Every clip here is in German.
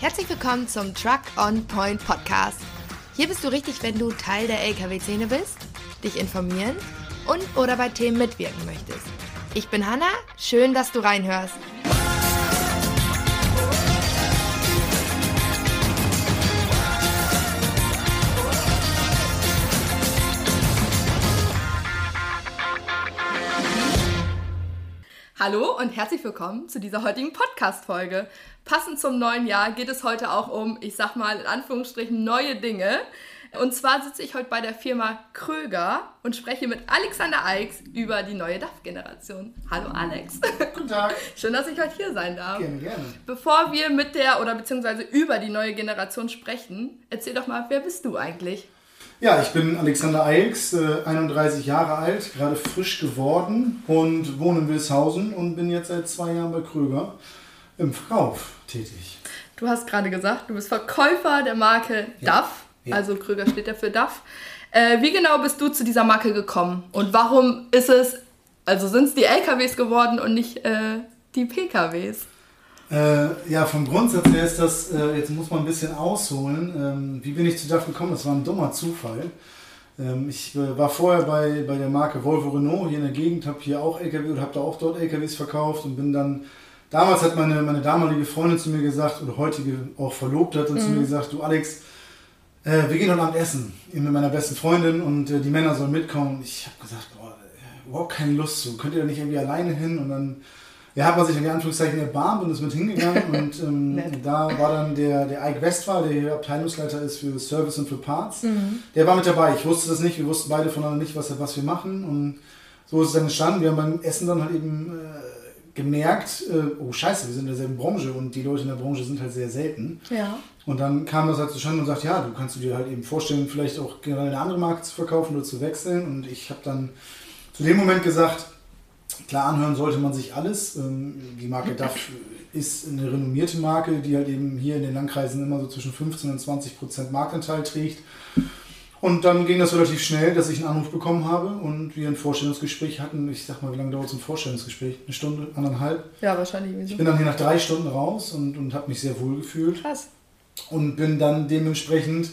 Herzlich willkommen zum Truck on Point Podcast. Hier bist du richtig, wenn du Teil der LKW-Szene bist, dich informieren und oder bei Themen mitwirken möchtest. Ich bin Hanna, schön, dass du reinhörst. Hallo und herzlich willkommen zu dieser heutigen Podcast-Folge. Passend zum neuen Jahr geht es heute auch um, ich sag mal in Anführungsstrichen, neue Dinge. Und zwar sitze ich heute bei der Firma Kröger und spreche mit Alexander Eichs über die neue DAF-Generation. Hallo Alex. Guten Tag. Schön, dass ich heute hier sein darf. Gerne, gerne. Bevor wir mit der oder beziehungsweise über die neue Generation sprechen, erzähl doch mal, wer bist du eigentlich? Ja, ich bin Alexander Eichs, 31 äh, Jahre alt, gerade frisch geworden und wohne in Wilshausen und bin jetzt seit zwei Jahren bei Kröger im Verkauf tätig. Du hast gerade gesagt, du bist Verkäufer der Marke ja. DAF, ja. also Kröger steht ja für DAF. Äh, wie genau bist du zu dieser Marke gekommen und warum ist es, also sind es die LKWs geworden und nicht äh, die PKWs? Äh, ja, vom Grundsatz her ist das, äh, jetzt muss man ein bisschen ausholen. Ähm, wie bin ich zu DAF gekommen? Das war ein dummer Zufall. Ähm, ich äh, war vorher bei, bei der Marke Volvo Renault hier in der Gegend, habe hier auch LKW oder habe da auch dort LKWs verkauft und bin dann, damals hat meine, meine damalige Freundin zu mir gesagt, oder heutige auch verlobt hat und mhm. zu mir gesagt, du Alex, äh, wir gehen heute Abend essen mit meiner besten Freundin und äh, die Männer sollen mitkommen. Ich habe gesagt, boah, überhaupt keine Lust zu, könnt ihr da nicht irgendwie alleine hin und dann ja, hat man sich in Anführungszeichen erbarmt und ist mit hingegangen. und ähm, da war dann der, der Ike Westphal, der hier Abteilungsleiter ist für Service und für Parts. Mhm. Der war mit dabei. Ich wusste das nicht. Wir wussten beide voneinander nicht, was, was wir machen. Und so ist es dann entstanden. Wir haben beim Essen dann halt eben äh, gemerkt, äh, oh scheiße, wir sind in derselben Branche und die Leute in der Branche sind halt sehr selten. Ja. Und dann kam das halt zustande und sagt, ja, du kannst dir halt eben vorstellen, vielleicht auch generell eine andere Marke zu verkaufen oder zu wechseln. Und ich habe dann zu dem Moment gesagt, Klar anhören sollte man sich alles. Ähm, die Marke DAF ist eine renommierte Marke, die halt eben hier in den Landkreisen immer so zwischen 15 und 20 Prozent Marktanteil trägt. Und dann ging das relativ schnell, dass ich einen Anruf bekommen habe und wir ein Vorstellungsgespräch hatten. Ich sag mal, wie lange dauert so ein Vorstellungsgespräch? Eine Stunde, anderthalb? Ja, wahrscheinlich. Ich bin dann hier nach drei Stunden raus und, und habe mich sehr wohl gefühlt. Krass. Und bin dann dementsprechend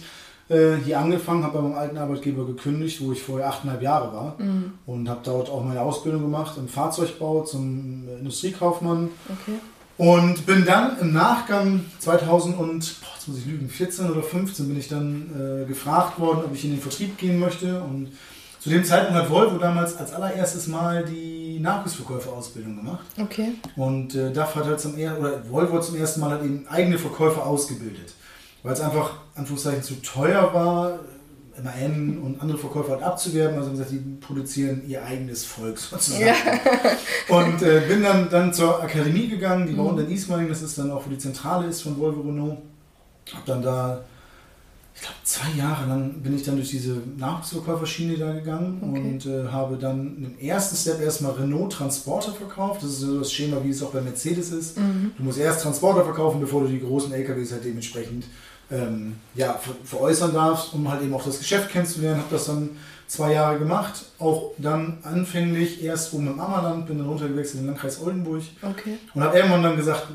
äh, hier angefangen, habe bei meinem alten Arbeitgeber gekündigt, wo ich vorher achteinhalb Jahre war mhm. und habe dort auch meine Ausbildung gemacht im Fahrzeugbau zum Industriekaufmann. Okay. Und bin dann im Nachgang 2000 und, boah, jetzt muss ich lügen, 14 oder 15 bin ich dann äh, gefragt worden, ob ich in den Vertrieb gehen möchte. Und zu dem Zeitpunkt hat Volvo damals als allererstes Mal die Nachwuchsverkäuferausbildung gemacht. Okay. Und äh, DAF hat halt zum ersten, oder Volvo zum ersten Mal halt eben eigene Verkäufer ausgebildet weil es einfach Anführungszeichen zu teuer war, MAN und andere Verkäufer halt abzuwerben. Also haben gesagt, die produzieren ihr eigenes Volk sozusagen. Ja. und äh, bin dann, dann zur Akademie gegangen, die mhm. bauen dann Ismaning, das ist dann auch, wo die Zentrale ist von Volvo Renault. Hab dann da, ich glaube, zwei Jahre lang bin ich dann durch diese Nachwuchsverkäuferschiene da gegangen okay. und äh, habe dann im ersten Step erstmal Renault Transporter verkauft. Das ist so das Schema, wie es auch bei Mercedes ist. Mhm. Du musst erst Transporter verkaufen, bevor du die großen LKWs halt dementsprechend ähm, ja, veräußern darfst, um halt eben auch das Geschäft kennenzulernen. Habe das dann zwei Jahre gemacht, auch dann anfänglich erst oben im Ammerland, bin dann runtergewechselt in den Landkreis Oldenburg okay. und habe irgendwann dann gesagt,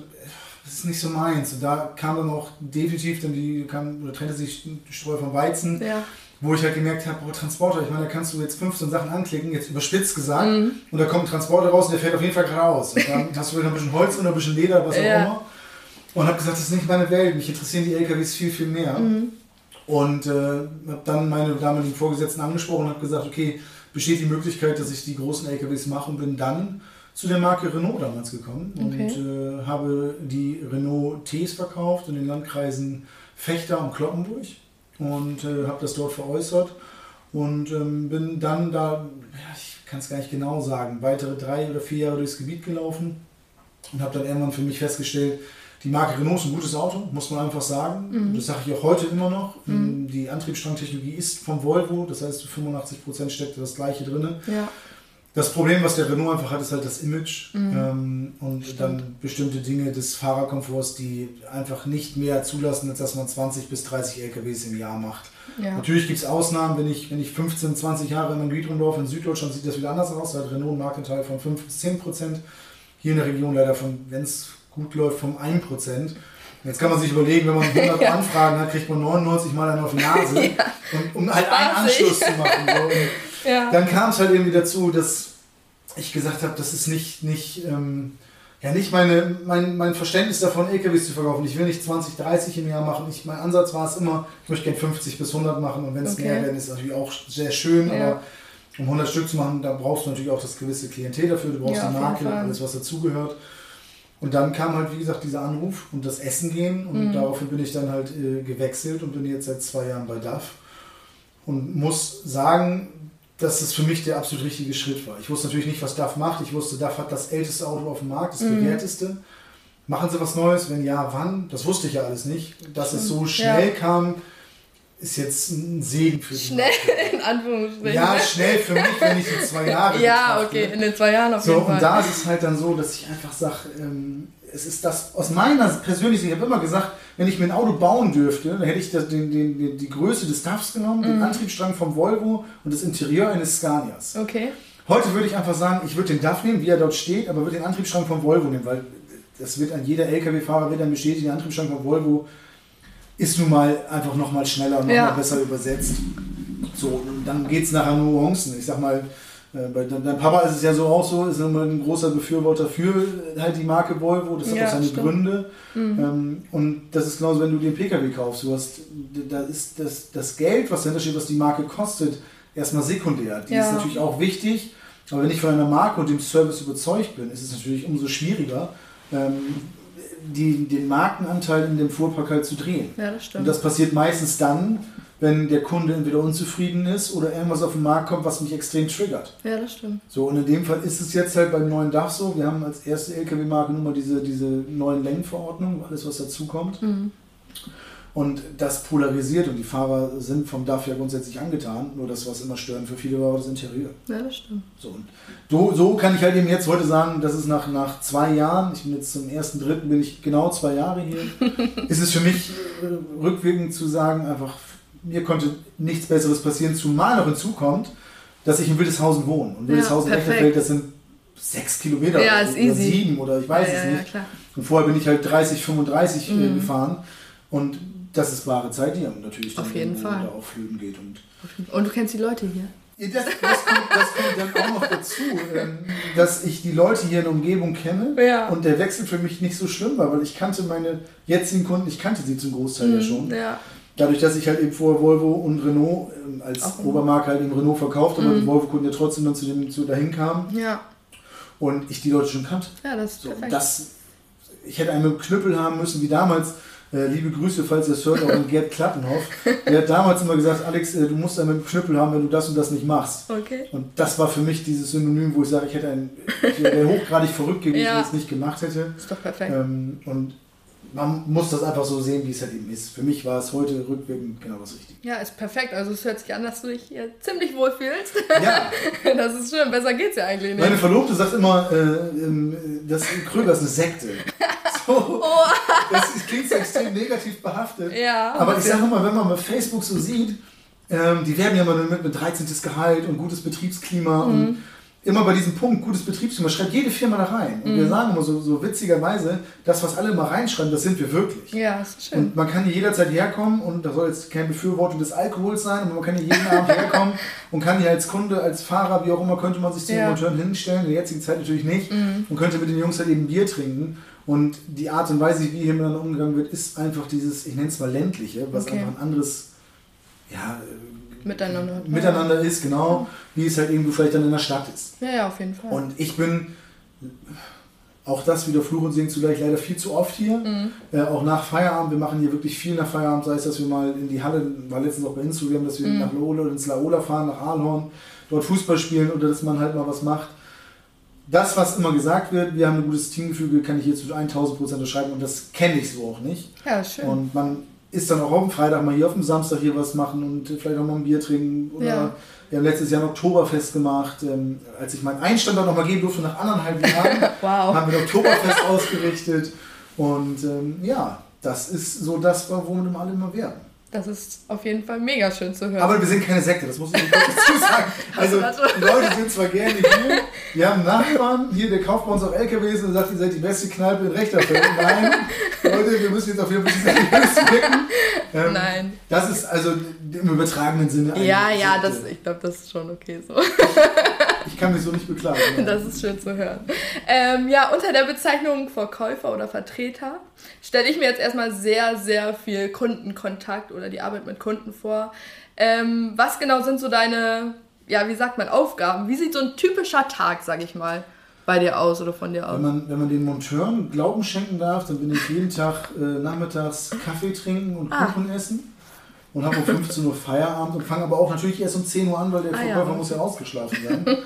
das ist nicht so meins. Und da kam dann auch definitiv, dann die kam, oder trennte sich die Streu vom Weizen. Ja. Wo ich halt gemerkt habe, oh, Transporter, ich meine, da kannst du jetzt 15 Sachen anklicken, jetzt überspitzt gesagt, mhm. und da kommt ein Transporter raus und der fährt auf jeden Fall geraus. Und dann hast du wieder ein bisschen Holz und ein bisschen Leder, was auch ja. immer. Und habe gesagt, das ist nicht meine Welt, mich interessieren die LKWs viel, viel mehr. Mhm. Und äh, habe dann meine damaligen Vorgesetzten angesprochen und habe gesagt, okay, besteht die Möglichkeit, dass ich die großen LKWs mache und bin dann zu der Marke Renault damals gekommen okay. und äh, habe die Renault Ts verkauft in den Landkreisen Fechter und Kloppenburg und äh, habe das dort veräußert und ähm, bin dann da, ja, ich kann es gar nicht genau sagen, weitere drei oder vier Jahre durchs Gebiet gelaufen und habe dann irgendwann für mich festgestellt, die Marke Renault ist ein gutes Auto, muss man einfach sagen. Mhm. Das sage ich auch heute immer noch. Mhm. Die Antriebsstrangtechnologie ist vom Volvo, das heißt, zu 85% steckt das gleiche drin. Ja. Das Problem, was der Renault einfach hat, ist halt das Image mhm. ähm, und Stimmt. dann bestimmte Dinge des Fahrerkomforts, die einfach nicht mehr zulassen, als dass man 20 bis 30 LKWs im Jahr macht. Ja. Natürlich gibt es Ausnahmen, wenn ich, wenn ich 15, 20 Jahre in meinem Gebiet rumlaufe, in Süddeutschland sieht das wieder anders aus, da hat Renault einen Marktanteil von 5 bis 10 Prozent. Hier in der Region leider von, wenn es gut läuft, vom 1%. Jetzt kann man sich überlegen, wenn man 100 ja. Anfragen hat, kriegt man 99 Mal einen auf die Nase, ja. und, um halt einen Anschluss zu machen. So. Ja. Dann kam es halt irgendwie dazu, dass ich gesagt habe, das ist nicht, nicht, ähm, ja, nicht meine, mein, mein Verständnis davon, LKWs zu verkaufen. Ich will nicht 20, 30 im Jahr machen. Ich, mein Ansatz war es immer, ich möchte gerne 50 bis 100 machen und wenn es okay. mehr werden, ist natürlich auch sehr schön, aber um 100 Stück zu machen, da brauchst du natürlich auch das gewisse Klientel dafür, du brauchst ja, eine Marke, alles was dazugehört. Und dann kam halt, wie gesagt, dieser Anruf und das Essen gehen und mhm. daraufhin bin ich dann halt äh, gewechselt und bin jetzt seit zwei Jahren bei DAF und muss sagen, dass es für mich der absolut richtige Schritt war. Ich wusste natürlich nicht, was DAF macht. Ich wusste, DAF hat das älteste Auto auf dem Markt, das mhm. bewährteste. Machen sie was Neues? Wenn ja, wann? Das wusste ich ja alles nicht. Dass es so schnell ja. kam, ist jetzt ein Segen für die Schnell, in Anführungsstrichen. Ja, schnell für mich, wenn ich in zwei Jahren. ja, okay, in den zwei Jahren auf so, jeden Fall. Und da ist es halt dann so, dass ich einfach sage, ähm, es ist das aus meiner persönlichen, ich habe immer gesagt, wenn ich mir ein Auto bauen dürfte, dann hätte ich das, den, den, den, die Größe des DAFs genommen, mhm. den Antriebsstrang vom Volvo und das Interieur eines Scanias. Okay. Heute würde ich einfach sagen, ich würde den DAF nehmen, wie er dort steht, aber würde den Antriebsstrang vom Volvo nehmen, weil das wird an jeder LKW-Fahrer wird dann bestätigen, der Antriebsstrang vom Volvo ist nun mal einfach nochmal schneller und nochmal ja. besser übersetzt. So, und dann geht es nachher nur Nuancen. Ich sag mal, äh, bei deinem Papa ist es ja so auch so, ist immer ein großer Befürworter für halt die Marke Volvo, das hat ja, auch seine stimmt. Gründe. Mhm. Ähm, und das ist genauso, wenn du den Pkw kaufst. Du hast, da ist das, das Geld, was dahinter steht, was die Marke kostet, erstmal sekundär. Die ja. ist natürlich auch wichtig, aber wenn ich von einer Marke und dem Service überzeugt bin, ist es natürlich umso schwieriger, ähm, die, den Markenanteil in dem Fuhrpark halt zu drehen. Ja, das stimmt. Und das passiert meistens dann, wenn der Kunde entweder unzufrieden ist oder irgendwas auf den Markt kommt, was mich extrem triggert. Ja, das stimmt. So, und in dem Fall ist es jetzt halt beim neuen Dach so. Wir haben als erste LKW-Marke nur mal diese, diese neuen Längenverordnungen, alles was dazukommt. Mhm. Und das polarisiert und die Fahrer sind vom DAF ja grundsätzlich angetan. Nur das, was immer störend für viele war, das Interieur. Ja, das stimmt. So, und so, so kann ich halt eben jetzt heute sagen, dass es nach, nach zwei Jahren, ich bin jetzt zum ersten, dritten, bin ich genau zwei Jahre hier, ist es für mich äh, rückwirkend zu sagen, einfach, mir konnte nichts Besseres passieren, zumal noch hinzukommt, dass ich in Wildeshausen wohne. Und Wildeshausen, ja, Rechterfeld, das sind sechs Kilometer ja, oder easy. sieben oder ich weiß ja, es nicht. und vorher bin ich halt 30, 35 äh, mhm. gefahren. Und das ist wahre Zeit, die haben natürlich dann, auf jeden wenn Fall. da auf Flügen geht. Und, und du kennst die Leute hier. Das, das, kommt, das, kommt, dann auch noch dazu, ähm, dass ich die Leute hier in der Umgebung kenne ja. und der Wechsel für mich nicht so schlimm war, weil ich kannte meine jetzigen Kunden, ich kannte sie zum Großteil mhm, ja schon. Ja. Dadurch, dass ich halt eben vorher Volvo und Renault ähm, als Ach, Obermarke halt eben Renault verkauft habe, mhm. die Volvo-Kunden ja trotzdem dann zu dem zu dahin kamen. Ja. Und ich die Leute schon kannte. Ja, das ist so, perfekt. Das, ich hätte einen Knüppel haben müssen, wie damals äh, liebe Grüße, falls ihr es hört, auch an Gerd Klattenhoff. Der hat damals immer gesagt, Alex, äh, du musst einen Knüppel haben, wenn du das und das nicht machst. Okay. Und das war für mich dieses Synonym, wo ich sage, ich hätte einen, ich wäre hochgradig verrückt gewesen, ja. wenn ich es nicht gemacht hätte. Ist doch perfekt. Ähm, und man muss das einfach so sehen, wie es halt eben ist. Für mich war es heute rückwirkend genau das Richtige. Ja, ist perfekt. Also es hört sich an, dass du dich hier ziemlich wohl fühlst. Ja. das ist schön. Besser geht's ja eigentlich nicht. Meine Verlobte sagt immer, äh, ähm, das Kröger ist eine Sekte. So, oh. Das klingt so extrem negativ behaftet. Ja. Aber ich sage immer, wenn man bei Facebook so sieht, ähm, die werden ja immer mit, mit 13. Gehalt und gutes Betriebsklima mhm. und immer bei diesem Punkt, gutes Betriebsklima, schreibt jede Firma da rein. Und mhm. wir sagen immer so, so witzigerweise, das, was alle mal reinschreiben, das sind wir wirklich. Ja, das ist schön. Und man kann hier jederzeit herkommen und da soll jetzt kein Befürwortung des Alkohols sein, aber man kann hier jeden Abend herkommen und kann hier als Kunde, als Fahrer, wie auch immer, könnte man sich zu den ja. Motoren hinstellen. In der jetzigen Zeit natürlich nicht. Mhm. Und könnte mit den Jungs halt eben Bier trinken. Und die Art und Weise, wie hier miteinander umgegangen wird, ist einfach dieses, ich nenne es mal ländliche, was okay. einfach ein anderes, ja, miteinander, miteinander ist, genau, wie es halt irgendwo vielleicht dann in der Stadt ist. Ja, ja, auf jeden Fall. Und ich bin, auch das wieder Fluch und Singen zugleich leider viel zu oft hier. Mhm. Äh, auch nach Feierabend, wir machen hier wirklich viel nach Feierabend, sei es, dass wir mal in die Halle, war letztens auch bei Instagram, dass wir mhm. nach Laola oder ins Laola fahren, nach Aalhorn, dort Fußball spielen oder dass man halt mal was macht. Das, was immer gesagt wird, wir haben ein gutes Teamgefüge, kann ich hier zu 1000 Prozent unterschreiben und das kenne ich so auch nicht. Ja, schön. Und man ist dann auch auf dem Freitag mal hier auf dem Samstag hier was machen und vielleicht auch mal ein Bier trinken. Oder ja. wir haben letztes Jahr ein Oktoberfest gemacht. Ähm, als ich meinen Einstand dann nochmal geben durfte, nach anderthalb Jahren, wow. haben wir ein Oktoberfest ausgerichtet. Und ähm, ja, das ist so das, womit wir alle immer werden. Das ist auf jeden Fall mega schön zu hören. Aber wir sind keine Sekte, das muss ich dazu sagen. Also, die Leute sind zwar gerne hier, wir haben einen Nachbarn, hier, der kauft bei uns auch LKWs und sagt, ihr seid die beste Kneipe in Rechterfeld. Nein, Leute, wir müssen jetzt auf jeden Fall seriös wirken. Ähm, Nein. Das ist also im übertragenen Sinne. Ja, ja, das, ich glaube, das ist schon okay so. Ich kann mich so nicht beklagen. Ja. Das ist schön zu hören. Ähm, ja, unter der Bezeichnung Verkäufer oder Vertreter stelle ich mir jetzt erstmal sehr, sehr viel Kundenkontakt oder die Arbeit mit Kunden vor. Ähm, was genau sind so deine, ja, wie sagt man, Aufgaben? Wie sieht so ein typischer Tag, sag ich mal, bei dir aus oder von dir aus? Wenn man, wenn man den Monteuren Glauben schenken darf, dann bin ich jeden Tag äh, nachmittags Kaffee trinken und ah. Kuchen essen und habe um 15 Uhr Feierabend und fange aber auch natürlich erst um 10 Uhr an, weil der ah, Verkäufer ja. muss ja ausgeschlafen sein.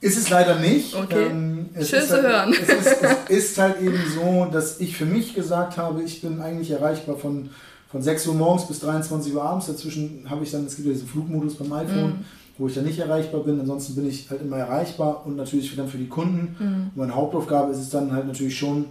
ist es leider nicht. Okay. Ähm, Schön zu halt, hören. Es ist, es ist, halt eben so, dass ich für mich gesagt habe, ich bin eigentlich erreichbar von, von 6 Uhr morgens bis 23 Uhr abends. Dazwischen habe ich dann, es gibt ja diesen Flugmodus beim iPhone. Mhm wo ich dann nicht erreichbar bin. Ansonsten bin ich halt immer erreichbar und natürlich dann für die Kunden. Mhm. Meine Hauptaufgabe ist es dann halt natürlich schon,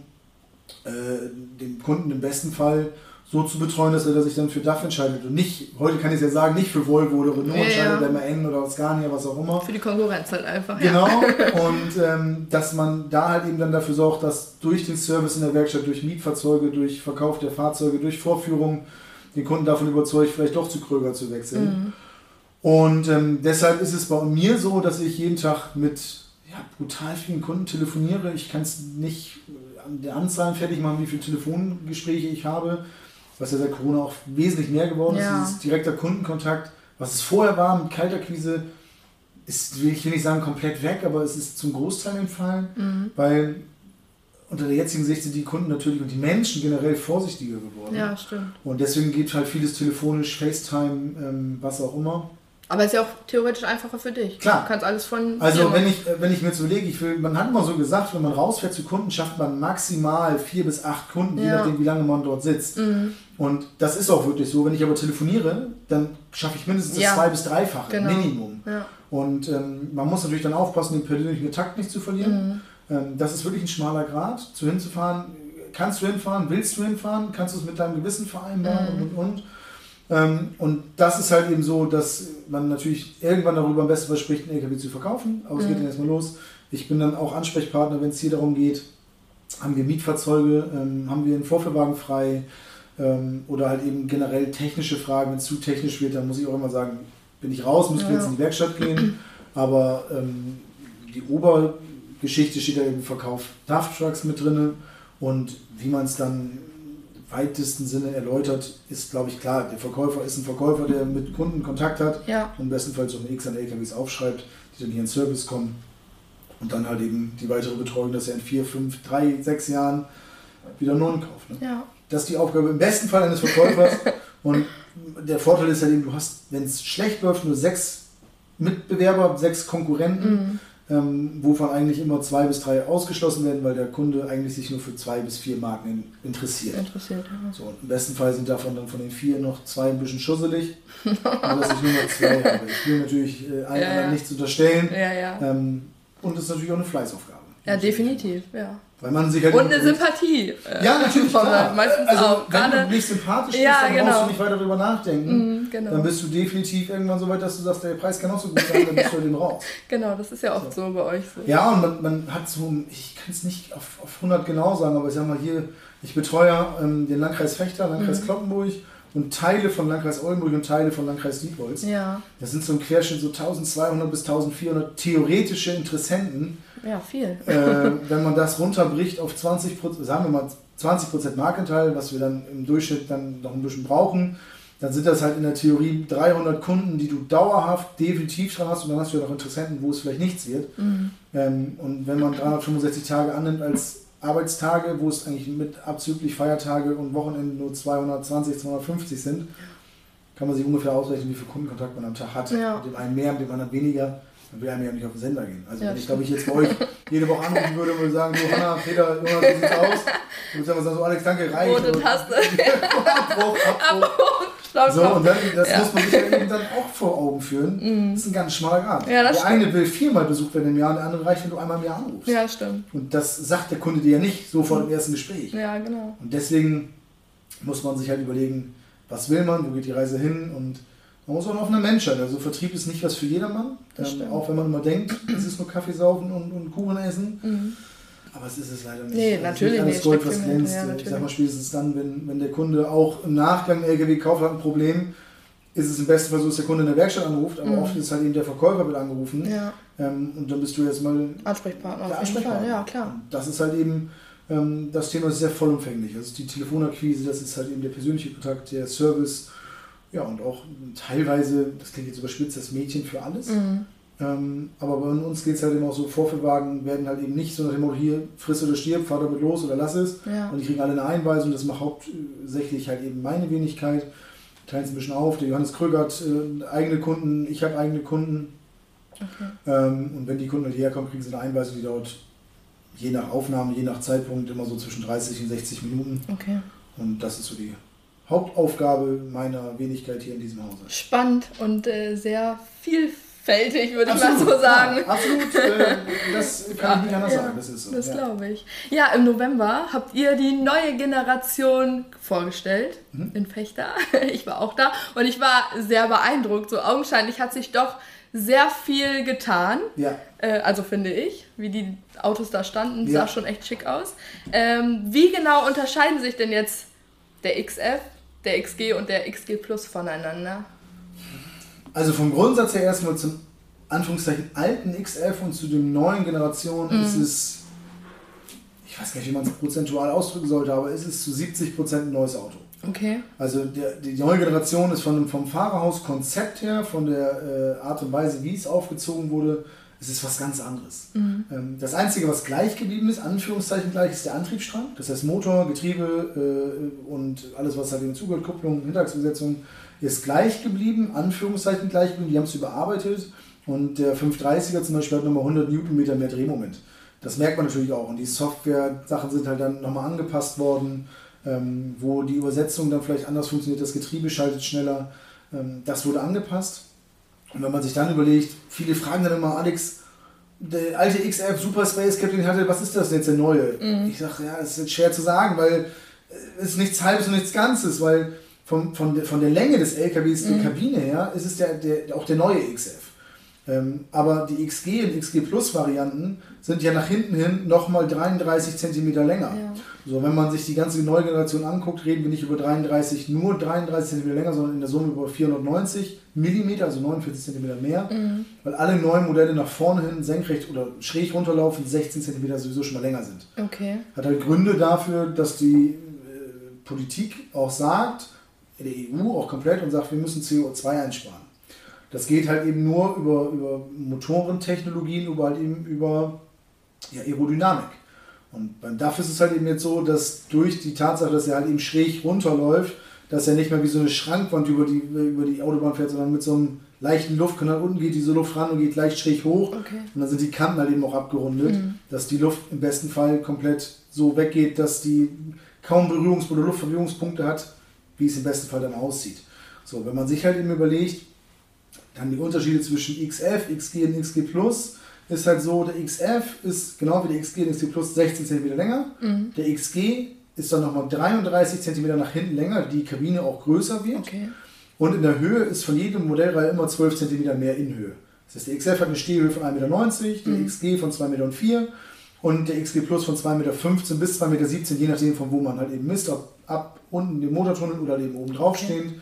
äh, den Kunden im besten Fall so zu betreuen, dass er sich dann für DAF entscheidet. Und nicht, heute kann ich es ja sagen, nicht für Volvo oder Renault ja, entscheidet, ja. MAN oder Scania, was auch immer. Für die Konkurrenz halt einfach. Genau. Ja. Und ähm, dass man da halt eben dann dafür sorgt, dass durch den Service in der Werkstatt, durch Mietfahrzeuge, durch Verkauf der Fahrzeuge, durch Vorführung den Kunden davon überzeugt, vielleicht doch zu Kröger zu wechseln. Mhm. Und ähm, deshalb ist es bei mir so, dass ich jeden Tag mit ja, brutal vielen Kunden telefoniere. Ich kann es nicht an der Anzahl fertig machen, wie viele Telefongespräche ich habe was ja seit Corona auch wesentlich mehr geworden ja. ist, dieses direkter Kundenkontakt, was es vorher war mit Kalterquise, ist, ich will nicht sagen komplett weg, aber es ist zum Großteil entfallen, mhm. weil unter der jetzigen Sicht sind die Kunden natürlich und die Menschen generell vorsichtiger geworden. Ja, stimmt. Und deswegen geht halt vieles telefonisch, FaceTime, ähm, was auch immer. Aber ist ja auch theoretisch einfacher für dich. Klar. Du kannst alles von. Also wenn ich, äh, wenn ich mir jetzt überlege, ich will, man hat immer so gesagt, wenn man rausfährt zu Kunden, schafft man maximal vier bis acht Kunden, ja. je nachdem, wie lange man dort sitzt. Mhm. Und das ist auch wirklich so. Wenn ich aber telefoniere, dann schaffe ich mindestens ja. das zwei bis dreifache genau. Minimum. Ja. Und ähm, man muss natürlich dann aufpassen, den persönlichen Takt nicht zu verlieren. Mhm. Ähm, das ist wirklich ein schmaler Grad, zu hinzufahren. Kannst du hinfahren? Willst du hinfahren? Kannst du es mit deinem Gewissen vereinbaren? Mhm. Und, und, und. Ähm, und das ist halt eben so, dass man natürlich irgendwann darüber am besten verspricht, einen LKW zu verkaufen. Aber es mhm. geht dann erstmal los. Ich bin dann auch Ansprechpartner, wenn es hier darum geht, haben wir Mietfahrzeuge, ähm, haben wir einen Vorführwagen frei ähm, oder halt eben generell technische Fragen. Wenn es zu technisch wird, dann muss ich auch immer sagen, bin ich raus, müsste ja. jetzt in die Werkstatt gehen. Aber ähm, die Obergeschichte steht da eben Verkauf DAF Trucks mit drin und wie man es dann weitesten Sinne erläutert, ist, glaube ich, klar. Der Verkäufer ist ein Verkäufer, der mit Kunden Kontakt hat ja. und bestenfalls eine X an LKWs aufschreibt, die dann hier in Service kommen. Und dann halt eben die weitere Betreuung, dass er in vier, fünf, drei, sechs Jahren wieder einen neuen kauft. Ne? Ja. Das ist die Aufgabe im besten Fall eines Verkäufers. und der Vorteil ist halt eben, du hast, wenn es schlecht läuft, nur sechs Mitbewerber, sechs Konkurrenten. Mhm ähm, wovon eigentlich immer zwei bis drei ausgeschlossen werden, weil der Kunde eigentlich sich nur für zwei bis vier Marken interessiert. Interessiert, ja. So, Im besten Fall sind davon dann von den vier noch zwei ein bisschen schusselig, aber dass ich nur noch zwei habe. Ich will natürlich äh, allen ja, ja. nichts unterstellen. Ja, ja. Ähm, und das ist natürlich auch eine Fleißaufgabe. Ja, definitiv, ja. Weil man sich halt und eine Sympathie. Äh, ja, natürlich. Klar. Meistens also, auch. Wenn du nicht sympathisch bist, ja, dann genau. brauchst du nicht weiter darüber nachdenken. Mm, genau. Dann bist du definitiv irgendwann so weit, dass du sagst, der Preis kann auch so gut sein, dann bist du dem raus. Genau, das ist ja oft so, so bei euch so. Ja, und man, man hat so, ich kann es nicht auf, auf 100 genau sagen, aber ich sag mal hier, ich betreue ähm, den Landkreis Fechter, Landkreis mhm. Kloppenburg und Teile von Landkreis Oldenburg und Teile von Landkreis Dietholz. Ja. Das sind so im Querschnitt so 1200 bis 1400 theoretische Interessenten ja, viel. Äh, wenn man das runterbricht auf 20 sagen wir mal 20 Prozent Markenteil, was wir dann im Durchschnitt dann noch ein bisschen brauchen, dann sind das halt in der Theorie 300 Kunden, die du dauerhaft definitiv dran hast und dann hast du ja noch Interessenten, wo es vielleicht nichts wird. Mhm. Ähm, und wenn man 365 Tage annimmt als Arbeitstage, wo es eigentlich mit abzüglich Feiertage und Wochenende nur 220, 250 sind, kann man sich ungefähr ausrechnen, wie viel Kundenkontakt man am Tag hat. Ja. Mit dem einen mehr, mit dem anderen weniger dann will einem ja nicht auf den Sender gehen. Also ja, wenn ich glaube ich jetzt bei euch jede Woche anrufen würde und würde sagen, so Hanna, Peter, Jonas, wie sieht's aus? Und dann sagen so, Alex, danke, reicht. Rote Taste. Abbruch, Abbruch. So, und dann, das ja. muss man sich eben dann auch vor Augen führen. Mm. Das ist ein ganz schmaler Grad. Ja, der stimmt. eine will viermal besucht werden im Jahr, der andere reicht, wenn du einmal im Jahr anrufst. Ja, stimmt. Und das sagt der Kunde dir ja nicht sofort im ersten Gespräch. Ja, genau. Und deswegen muss man sich halt überlegen, was will man, wo geht die Reise hin und man muss auch ein offener Mensch sein. Also Vertrieb ist nicht was für jedermann. Ähm, auch wenn man immer denkt, es ist nur Kaffee saufen und, und Kuchen essen. Mhm. Aber es ist es leider nicht. Nee, also natürlich nicht. Alles Gold, was glänzt. Ja, ich sag mal spätestens dann, wenn, wenn der Kunde auch im Nachgang LKW kauft, hat ein Problem, ist es im besten Fall so, dass der Kunde in der Werkstatt anruft, aber mhm. oft ist halt eben der Verkäufer wird angerufen. Ja. Ähm, und dann bist du jetzt mal Ansprechpartner. Der Ansprechpartner. Ja, klar. Und das ist halt eben ähm, das Thema ist sehr vollumfänglich. Also die Telefonakquise, das ist halt eben der persönliche Kontakt, der Service, ja und auch teilweise, das klingt jetzt überspitzt, das Mädchen für alles. Mhm. Ähm, aber bei uns geht es halt immer auch so, Vorführwagen werden halt eben nicht so nach dem Motto, hier, friss oder stirb, fahr damit los oder lass es. Ja. Und die kriegen alle eine Einweisung, das macht hauptsächlich halt eben meine Wenigkeit teilen es ein bisschen auf. Der Johannes Kröger hat äh, eigene Kunden, ich habe eigene Kunden. Okay. Ähm, und wenn die Kunden hierher kommen, kriegen sie eine Einweisung, die dauert je nach Aufnahme, je nach Zeitpunkt immer so zwischen 30 und 60 Minuten. Okay. Und das ist so die Hauptaufgabe meiner Wenigkeit hier in diesem Hause. Spannend und äh, sehr vielfältig fältig, würde ich mal so sagen. Ja, absolut, äh, das kann ich nicht anders ja, sagen, das ist so. Das ja. glaube ich. Ja, im November habt ihr die neue Generation vorgestellt mhm. in Fechter. Ich war auch da und ich war sehr beeindruckt. So augenscheinlich hat sich doch sehr viel getan. Ja. Äh, also finde ich, wie die Autos da standen, sah schon echt schick aus. Ähm, wie genau unterscheiden sich denn jetzt der XF, der XG und der XG Plus voneinander? Also vom Grundsatz her erstmal zum Anführungszeichen alten X11 und zu den neuen Generationen mhm. ist es, ich weiß gar nicht, wie man es prozentual ausdrücken sollte, aber ist es zu 70% ein neues Auto. Okay. Also der, die neue Generation ist von, vom Fahrerhaus-Konzept her, von der äh, Art und Weise, wie es aufgezogen wurde, es ist was ganz anderes. Mhm. Ähm, das Einzige, was gleich geblieben ist, Anführungszeichen gleich, ist der Antriebsstrang. Das heißt Motor, Getriebe äh, und alles, was halt eben zugehört, Kupplung, Hinterachsbesetzung, ist gleich geblieben, Anführungszeichen gleich geblieben, die haben es überarbeitet und der 530er zum Beispiel hat nochmal 100 Newtonmeter mehr Drehmoment. Das merkt man natürlich auch und die Software-Sachen sind halt dann nochmal angepasst worden, ähm, wo die Übersetzung dann vielleicht anders funktioniert, das Getriebe schaltet schneller, ähm, das wurde angepasst. Und wenn man sich dann überlegt, viele fragen dann immer, Alex, der alte XF Super Space Captain hatte, was ist das jetzt der neue? Mhm. Ich sage, ja, es ist schwer zu sagen, weil es ist nichts Halbes und nichts Ganzes, weil von, von, der, von der Länge des LKWs, mhm. der Kabine her, ist es der, der, auch der neue XF. Ähm, aber die XG und XG Plus Varianten sind ja nach hinten hin nochmal 33 cm länger. Ja. So, wenn man sich die ganze neue Generation anguckt, reden wir nicht über 33, nur 33 cm länger, sondern in der Summe über 490 mm, also 49 cm mehr, mhm. weil alle neuen Modelle nach vorne hin senkrecht oder schräg runterlaufen, 16 cm sowieso schon mal länger sind. Okay. Hat halt Gründe dafür, dass die äh, Politik auch sagt, in der EU auch komplett und sagt, wir müssen CO2 einsparen. Das geht halt eben nur über, über Motorentechnologien, über halt eben über ja, Aerodynamik. Und beim DAF ist es halt eben jetzt so, dass durch die Tatsache, dass er halt eben schräg runterläuft, dass er nicht mehr wie so eine Schrankwand über die, über die Autobahn fährt, sondern mit so einem leichten Luftkanal unten geht diese Luft ran und geht leicht schräg hoch. Okay. Und dann sind die Kanten halt eben auch abgerundet, mhm. dass die Luft im besten Fall komplett so weggeht, dass die kaum Berührungs- oder Luftverwirrungspunkte hat, wie es im besten Fall dann aussieht. So, wenn man sich halt eben überlegt, dann die Unterschiede zwischen XF, XG und XG Plus ist halt so, der XF ist genau wie der XG und XG Plus 16 cm länger. Mhm. Der XG ist dann nochmal 33 cm nach hinten länger, die Kabine auch größer wird. Okay. Und in der Höhe ist von jedem Modellreihe immer 12 cm mehr in Höhe. Das heißt, der XF hat eine Stehhöhe von 1,90 Meter, der mhm. XG von 2,04 Meter und der XG Plus von 2,15 Meter bis 2,17 Meter, je nachdem von wo man halt eben misst, ob ab unten dem Motortunnel oder eben oben drauf okay. stehend.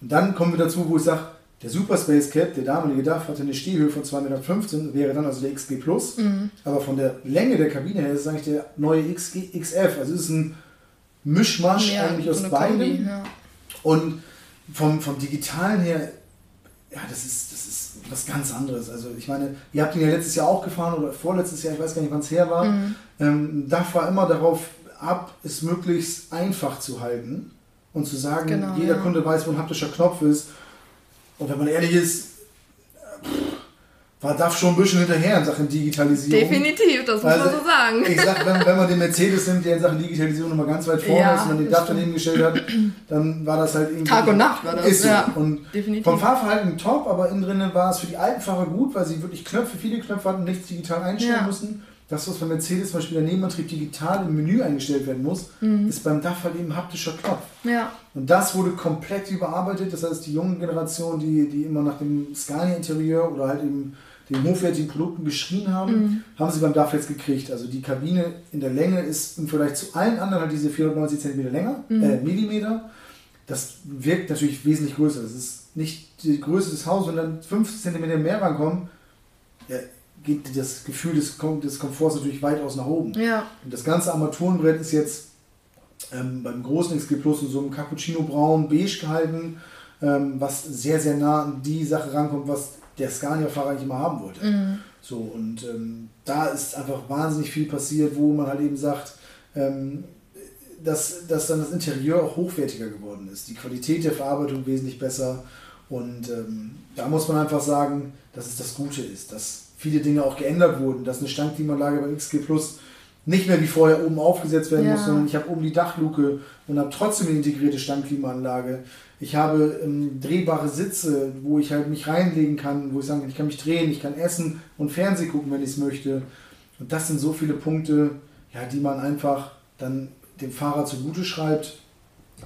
Und dann kommen wir dazu, wo ich sage, der Super Space Cap, der damalige DAF, hatte eine Stehhöhe von 2,15 Meter, wäre dann also der XG Plus. Mhm. Aber von der Länge der Kabine her ist es eigentlich der neue XG, XF. Also es ist ein Mischmasch ja, eigentlich aus beiden. Ja. Und vom, vom Digitalen her, ja, das ist, das ist was ganz anderes. Also ich meine, ihr habt ihn ja letztes Jahr auch gefahren oder vorletztes Jahr, ich weiß gar nicht, wann es her war. Mhm. Ähm, DAF war immer darauf ab, es möglichst einfach zu halten und zu sagen, genau, jeder ja. Kunde weiß, wo ein haptischer Knopf ist und wenn man ehrlich ist, war DAF schon ein bisschen hinterher in Sachen Digitalisierung. Definitiv, das muss also, man so sagen. Ich sag, wenn, wenn man den Mercedes nimmt, der in Sachen Digitalisierung nochmal ganz weit vorne ja, ist und man den DAF daneben gestellt hat, dann war das halt irgendwie. Tag und Nacht war das. Ist. Ja, und definitiv. vom Fahrverhalten top, aber innen drinnen war es für die alten Fahrer gut, weil sie wirklich Knöpfe, viele Knöpfe hatten, nichts digital einstellen ja. mussten. Das, was bei Mercedes zum Beispiel der Nebenantrieb digital im Menü eingestellt werden muss, mhm. ist beim DAF halt eben haptischer Knopf. Ja. Und das wurde komplett überarbeitet. Das heißt, die jungen Generationen, die, die immer nach dem Scania-Interieur oder halt eben den hochwertigen Produkten geschrien haben, mhm. haben sie beim DAF jetzt gekriegt. Also die Kabine in der Länge ist im Vergleich zu allen anderen halt diese 490 cm länger, mhm. äh, Millimeter. Das wirkt natürlich wesentlich größer. Das ist nicht die Größe des Hauses, wenn dann 50 cm mehr rankommen, ja, geht das Gefühl des, des Komforts natürlich weitaus nach oben. Ja. Und das ganze Armaturenbrett ist jetzt ähm, beim großen XG Plus in so einem Cappuccino Braun beige gehalten, ähm, was sehr, sehr nah an die Sache rankommt, was der Scania-Fahrer eigentlich immer haben wollte. Mhm. So, und ähm, da ist einfach wahnsinnig viel passiert, wo man halt eben sagt, ähm, dass, dass dann das Interieur auch hochwertiger geworden ist. Die Qualität der Verarbeitung wesentlich besser. Und ähm, da muss man einfach sagen, dass es das Gute ist, dass viele Dinge auch geändert wurden, dass eine Standklimaanlage bei XG Plus nicht mehr wie vorher oben aufgesetzt werden ja. muss, sondern ich habe oben die Dachluke und habe trotzdem eine integrierte Standklimaanlage. Ich habe ähm, drehbare Sitze, wo ich halt mich reinlegen kann, wo ich sagen kann, ich kann mich drehen, ich kann essen und Fernsehen gucken, wenn ich es möchte. Und das sind so viele Punkte, ja, die man einfach dann dem Fahrer zugute schreibt,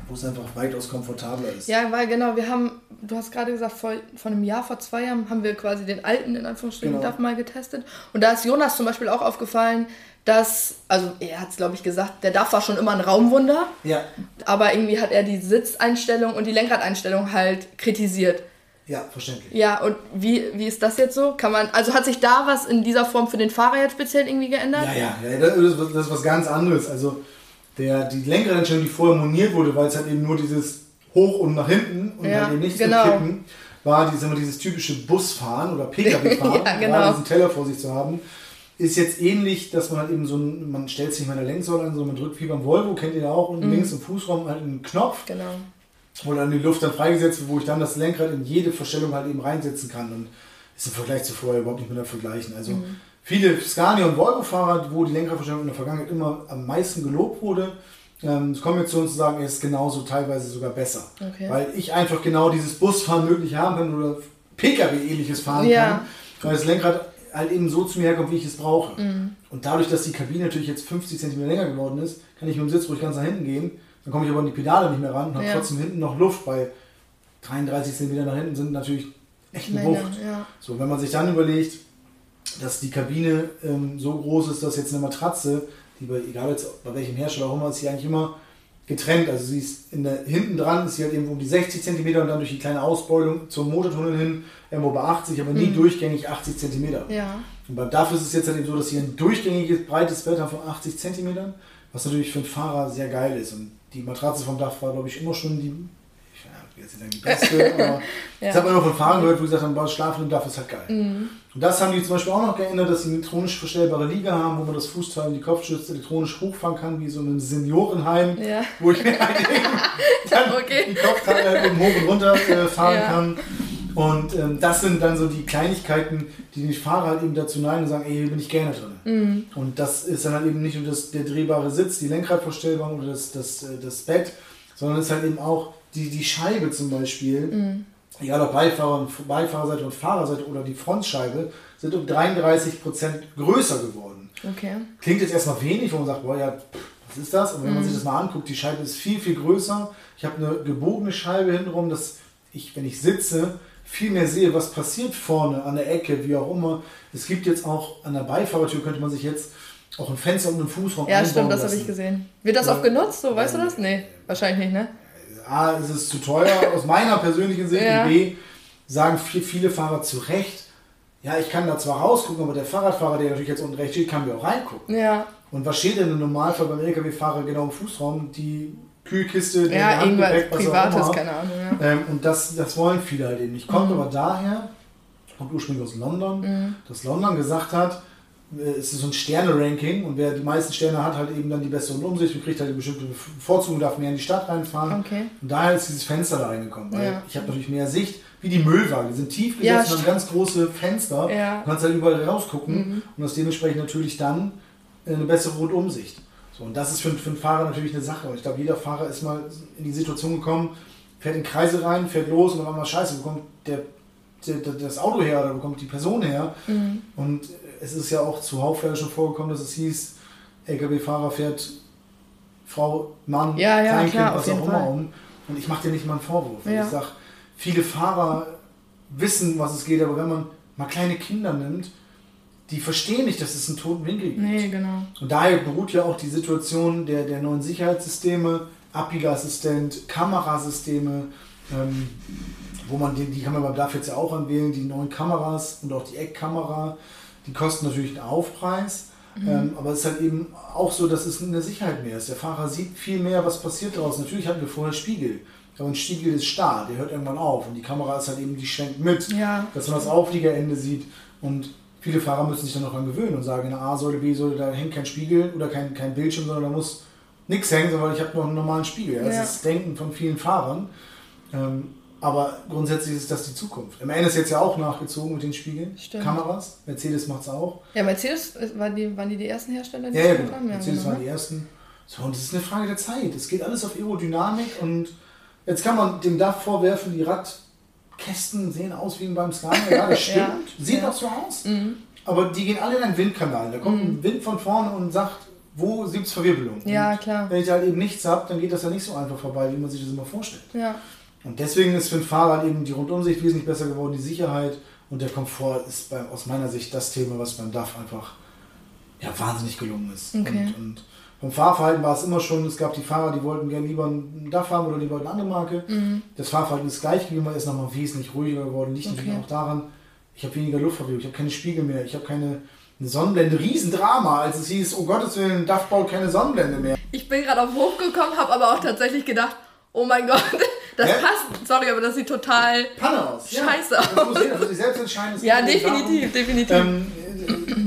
wo es einfach weitaus komfortabler ist. Ja, weil genau, wir haben, du hast gerade gesagt, vor, vor einem Jahr, vor zwei Jahren haben wir quasi den alten, in Anführungsstrichen, genau. DAF mal getestet. Und da ist Jonas zum Beispiel auch aufgefallen, dass, also er hat es glaube ich gesagt, der DAF war schon immer ein Raumwunder. Ja. Aber irgendwie hat er die Sitzeinstellung und die Lenkradeinstellung halt kritisiert. Ja, verständlich. Ja, und wie, wie ist das jetzt so? Kann man, also hat sich da was in dieser Form für den Fahrer jetzt speziell irgendwie geändert? Ja, ja, ja das, ist, das ist was ganz anderes. Also der, die Lenkradentscheidung, die vorher moniert wurde, weil es halt eben nur dieses hoch und nach hinten und ja, dann eben nicht genau. kippen, war dieses, immer dieses typische Busfahren oder Pkw-Fahren, ja, genau. diesen Teller vor sich zu haben. Ist jetzt ähnlich, dass man halt eben so ein, man stellt sich mal eine Lenksäule an, so man drückt wie beim Volvo, kennt ihr ja auch, und mhm. links im Fußraum halt einen Knopf. Genau. Wo dann die Luft dann freigesetzt wird, wo ich dann das Lenkrad in jede Verstellung halt eben reinsetzen kann. Und ist im Vergleich zu vorher überhaupt nicht mehr vergleichen. Also mhm viele Scania- und Volvo-Fahrer, wo die Lenkradverstellung in der Vergangenheit immer am meisten gelobt wurde, ähm, kommen jetzt zu uns zu sagen, er ist genauso teilweise sogar besser. Okay. Weil ich einfach genau dieses Busfahren möglich haben kann oder Pkw-ähnliches fahren ja. kann, weil das Lenkrad halt eben so zu mir herkommt, wie ich es brauche. Mhm. Und dadurch, dass die Kabine natürlich jetzt 50 cm länger geworden ist, kann ich mit dem Sitz ruhig ganz nach hinten gehen. Dann komme ich aber an die Pedale nicht mehr ran und habe ja. trotzdem hinten noch Luft, weil 33 cm nach hinten sind natürlich echt eine Wucht. Ja. So, wenn man sich dann überlegt, dass die Kabine ähm, so groß ist, dass jetzt eine Matratze, die bei, egal jetzt bei welchem Hersteller auch immer, ist sie eigentlich immer getrennt. Also sie ist in der, hinten dran, ist sie halt irgendwo um die 60 cm und dann durch die kleine Ausbeulung zum Motortunnel hin irgendwo bei 80, aber nie mhm. durchgängig 80 cm. Ja. Und beim DAF ist es jetzt halt eben so, dass sie ein durchgängiges, breites Bett haben von 80 cm, was natürlich für einen Fahrer sehr geil ist. Und die Matratze vom DAF war, glaube ich, immer schon die jetzt nicht die beste, aber ja. ich habe immer von Fahrern gehört, wo sie gesagt haben, Dach ist halt geil. Mhm. Und das haben die zum Beispiel auch noch geändert, dass sie eine elektronisch verstellbare Liga haben, wo man das Fußteil und die Kopfstütze elektronisch hochfahren kann, wie so ein Seniorenheim, ja. wo ich halt dann okay. die Kopfteile eben hoch und runter äh, fahren ja. kann. Und ähm, das sind dann so die Kleinigkeiten, die den Fahrer halt eben dazu neigen und sagen, ey, hier bin ich gerne drin. Mhm. Und das ist dann halt eben nicht nur das, der drehbare Sitz, die Lenkradverstellbare oder das, das, äh, das Bett, sondern es ist halt eben auch die, die Scheibe zum Beispiel, mhm. egal ob Beifahrer, Beifahrerseite und Fahrerseite oder die Frontscheibe, sind um 33% größer geworden. Okay. Klingt jetzt erstmal wenig, wo man sagt, boah, ja, was ist das? Aber wenn man mhm. sich das mal anguckt, die Scheibe ist viel, viel größer. Ich habe eine gebogene Scheibe hintenrum, dass ich, wenn ich sitze, viel mehr sehe, was passiert vorne an der Ecke, wie auch immer. Es gibt jetzt auch an der Beifahrertür, könnte man sich jetzt auch ein Fenster und einen Fußraum Ja, stimmt, das habe ich gesehen. Wird das ja. auch genutzt, so weißt ja. du das? Nee, wahrscheinlich nicht, ne? A, ist es zu teuer aus meiner persönlichen Sicht ja. und B, sagen viele Fahrer zu Recht, ja, ich kann da zwar rausgucken, aber der Fahrradfahrer, der natürlich jetzt unten rechts steht, kann mir auch reingucken. Ja. Und was steht denn im Normalfall beim LKW-Fahrer genau im Fußraum? Die Kühlkiste, der ja, Handgepäck, was Privates, auch immer. keine Ahnung. Ja. Ähm, und das, das wollen viele halt eben nicht. Kommt mhm. aber daher, kommt ursprünglich aus London, mhm. dass London gesagt hat, es ist so ein Sterne-Ranking und wer die meisten Sterne hat, hat eben dann die bessere Umsicht und kriegt halt eine bestimmte Bevorzugung, darf mehr in die Stadt reinfahren. Okay. Und daher ist dieses Fenster da reingekommen, weil ja. ich habe natürlich mehr Sicht, wie die Müllwagen. Die sind tief gesetzt ja, und haben ganz große Fenster. Ja. Du kannst halt überall rausgucken mhm. und hast dementsprechend natürlich dann eine bessere Rundumsicht. So, und das ist für, für einen Fahrer natürlich eine Sache. Und ich glaube, jeder Fahrer ist mal in die Situation gekommen, fährt in Kreise rein, fährt los und auf einmal Scheiße, bekommt der, der, das Auto her oder bekommt die Person her. Mhm. Und es ist ja auch zuhauf leider schon vorgekommen, dass es hieß, LKW-Fahrer fährt Frau, Mann, Ja, ja, Kleinkind, klar, was auch immer Fall. um. Und ich mache dir nicht mal einen Vorwurf. Ja. Ich sag, viele Fahrer wissen, was es geht, aber wenn man mal kleine Kinder nimmt, die verstehen nicht, dass es einen toten Winkel gibt. Nee, genau. Und daher beruht ja auch die Situation der, der neuen Sicherheitssysteme, Abbiegeassistent, Kamerasysteme, ähm, wo man die, die kann man beim DAF jetzt ja auch anwählen, die neuen Kameras und auch die Eckkamera, die kosten natürlich einen Aufpreis. Ähm, aber es ist halt eben auch so, dass es eine Sicherheit mehr ist. Der Fahrer sieht viel mehr, was passiert draußen. Natürlich hatten wir vorher Spiegel. Aber ein Spiegel ist starr, der hört irgendwann auf. Und die Kamera ist halt eben, die schwenkt mit Ja. dass man das Aufliegerende sieht. Und viele Fahrer müssen sich dann noch dran gewöhnen und sagen, in der A-Säule, B-Säule, da hängt kein Spiegel oder kein, kein Bildschirm, sondern da muss nichts hängen, sondern ich habe noch einen normalen Spiegel. Das Ja. ist das Denken von vielen Fahrern. Ähm, aber grundsätzlich ist das die Zukunft. MN ist jetzt ja auch nachgezogen mit den Spiegeln. Stimmt. Kameras. Mercedes macht es auch. Ja, Mercedes, äh, waren die, waren die die ersten Hersteller, die Ja, ja, genau. Mercedes genau, waren die ersten. So, und es ist eine Frage der Zeit. Es geht alles auf Aerodynamik und jetzt kann man dem DAF vorwerfen, die Radkästen sehen aus wie beim Scania. Ja, das stimmt. Ja, Sieht ja. auch so aus. Mhm. Aber die gehen alle in einen Windkanal. Da kommt ein Wind von vorne und sagt, wo gibt es Verwirbelung? Ja, Und klar. Wenn ich halt eben nichts habe, dann geht das ja nicht so einfach vorbei, wie man sich das immer vorstellt. Ja. Und deswegen ist für den Fahrer eben die Rundumsicht wesentlich besser geworden, die Sicherheit und der Komfort ist bei, aus meiner Sicht das Thema, was beim DAF einfach ja, wahnsinnig gelungen ist. Okay. Und, und vom Fahrverhalten war es immer schon, es gab die Fahrer, die wollten gerne lieber einen DAF haben oder lieber eine andere Marke. Mhm. Das Fahrverhalten ist gleich geblieben, ist nochmal wesentlich ruhiger geworden. Liegt natürlich Okay. auch daran, ich habe weniger Luftverwirrung, ich habe keine Spiegel mehr, ich habe keine eine Sonnenblende, Riesendrama, als es hieß, oh Gottes Willen, DAF baut keine Sonnenblende mehr. Ich bin gerade auf Hof gekommen, habe aber auch tatsächlich gedacht, oh mein Gott, das Hä? passt. Sorry, aber das sieht total. Panne aus. Scheiße ja, Das muss jeder für sich selbst entscheiden. Ja, definitiv, definitiv. Ähm,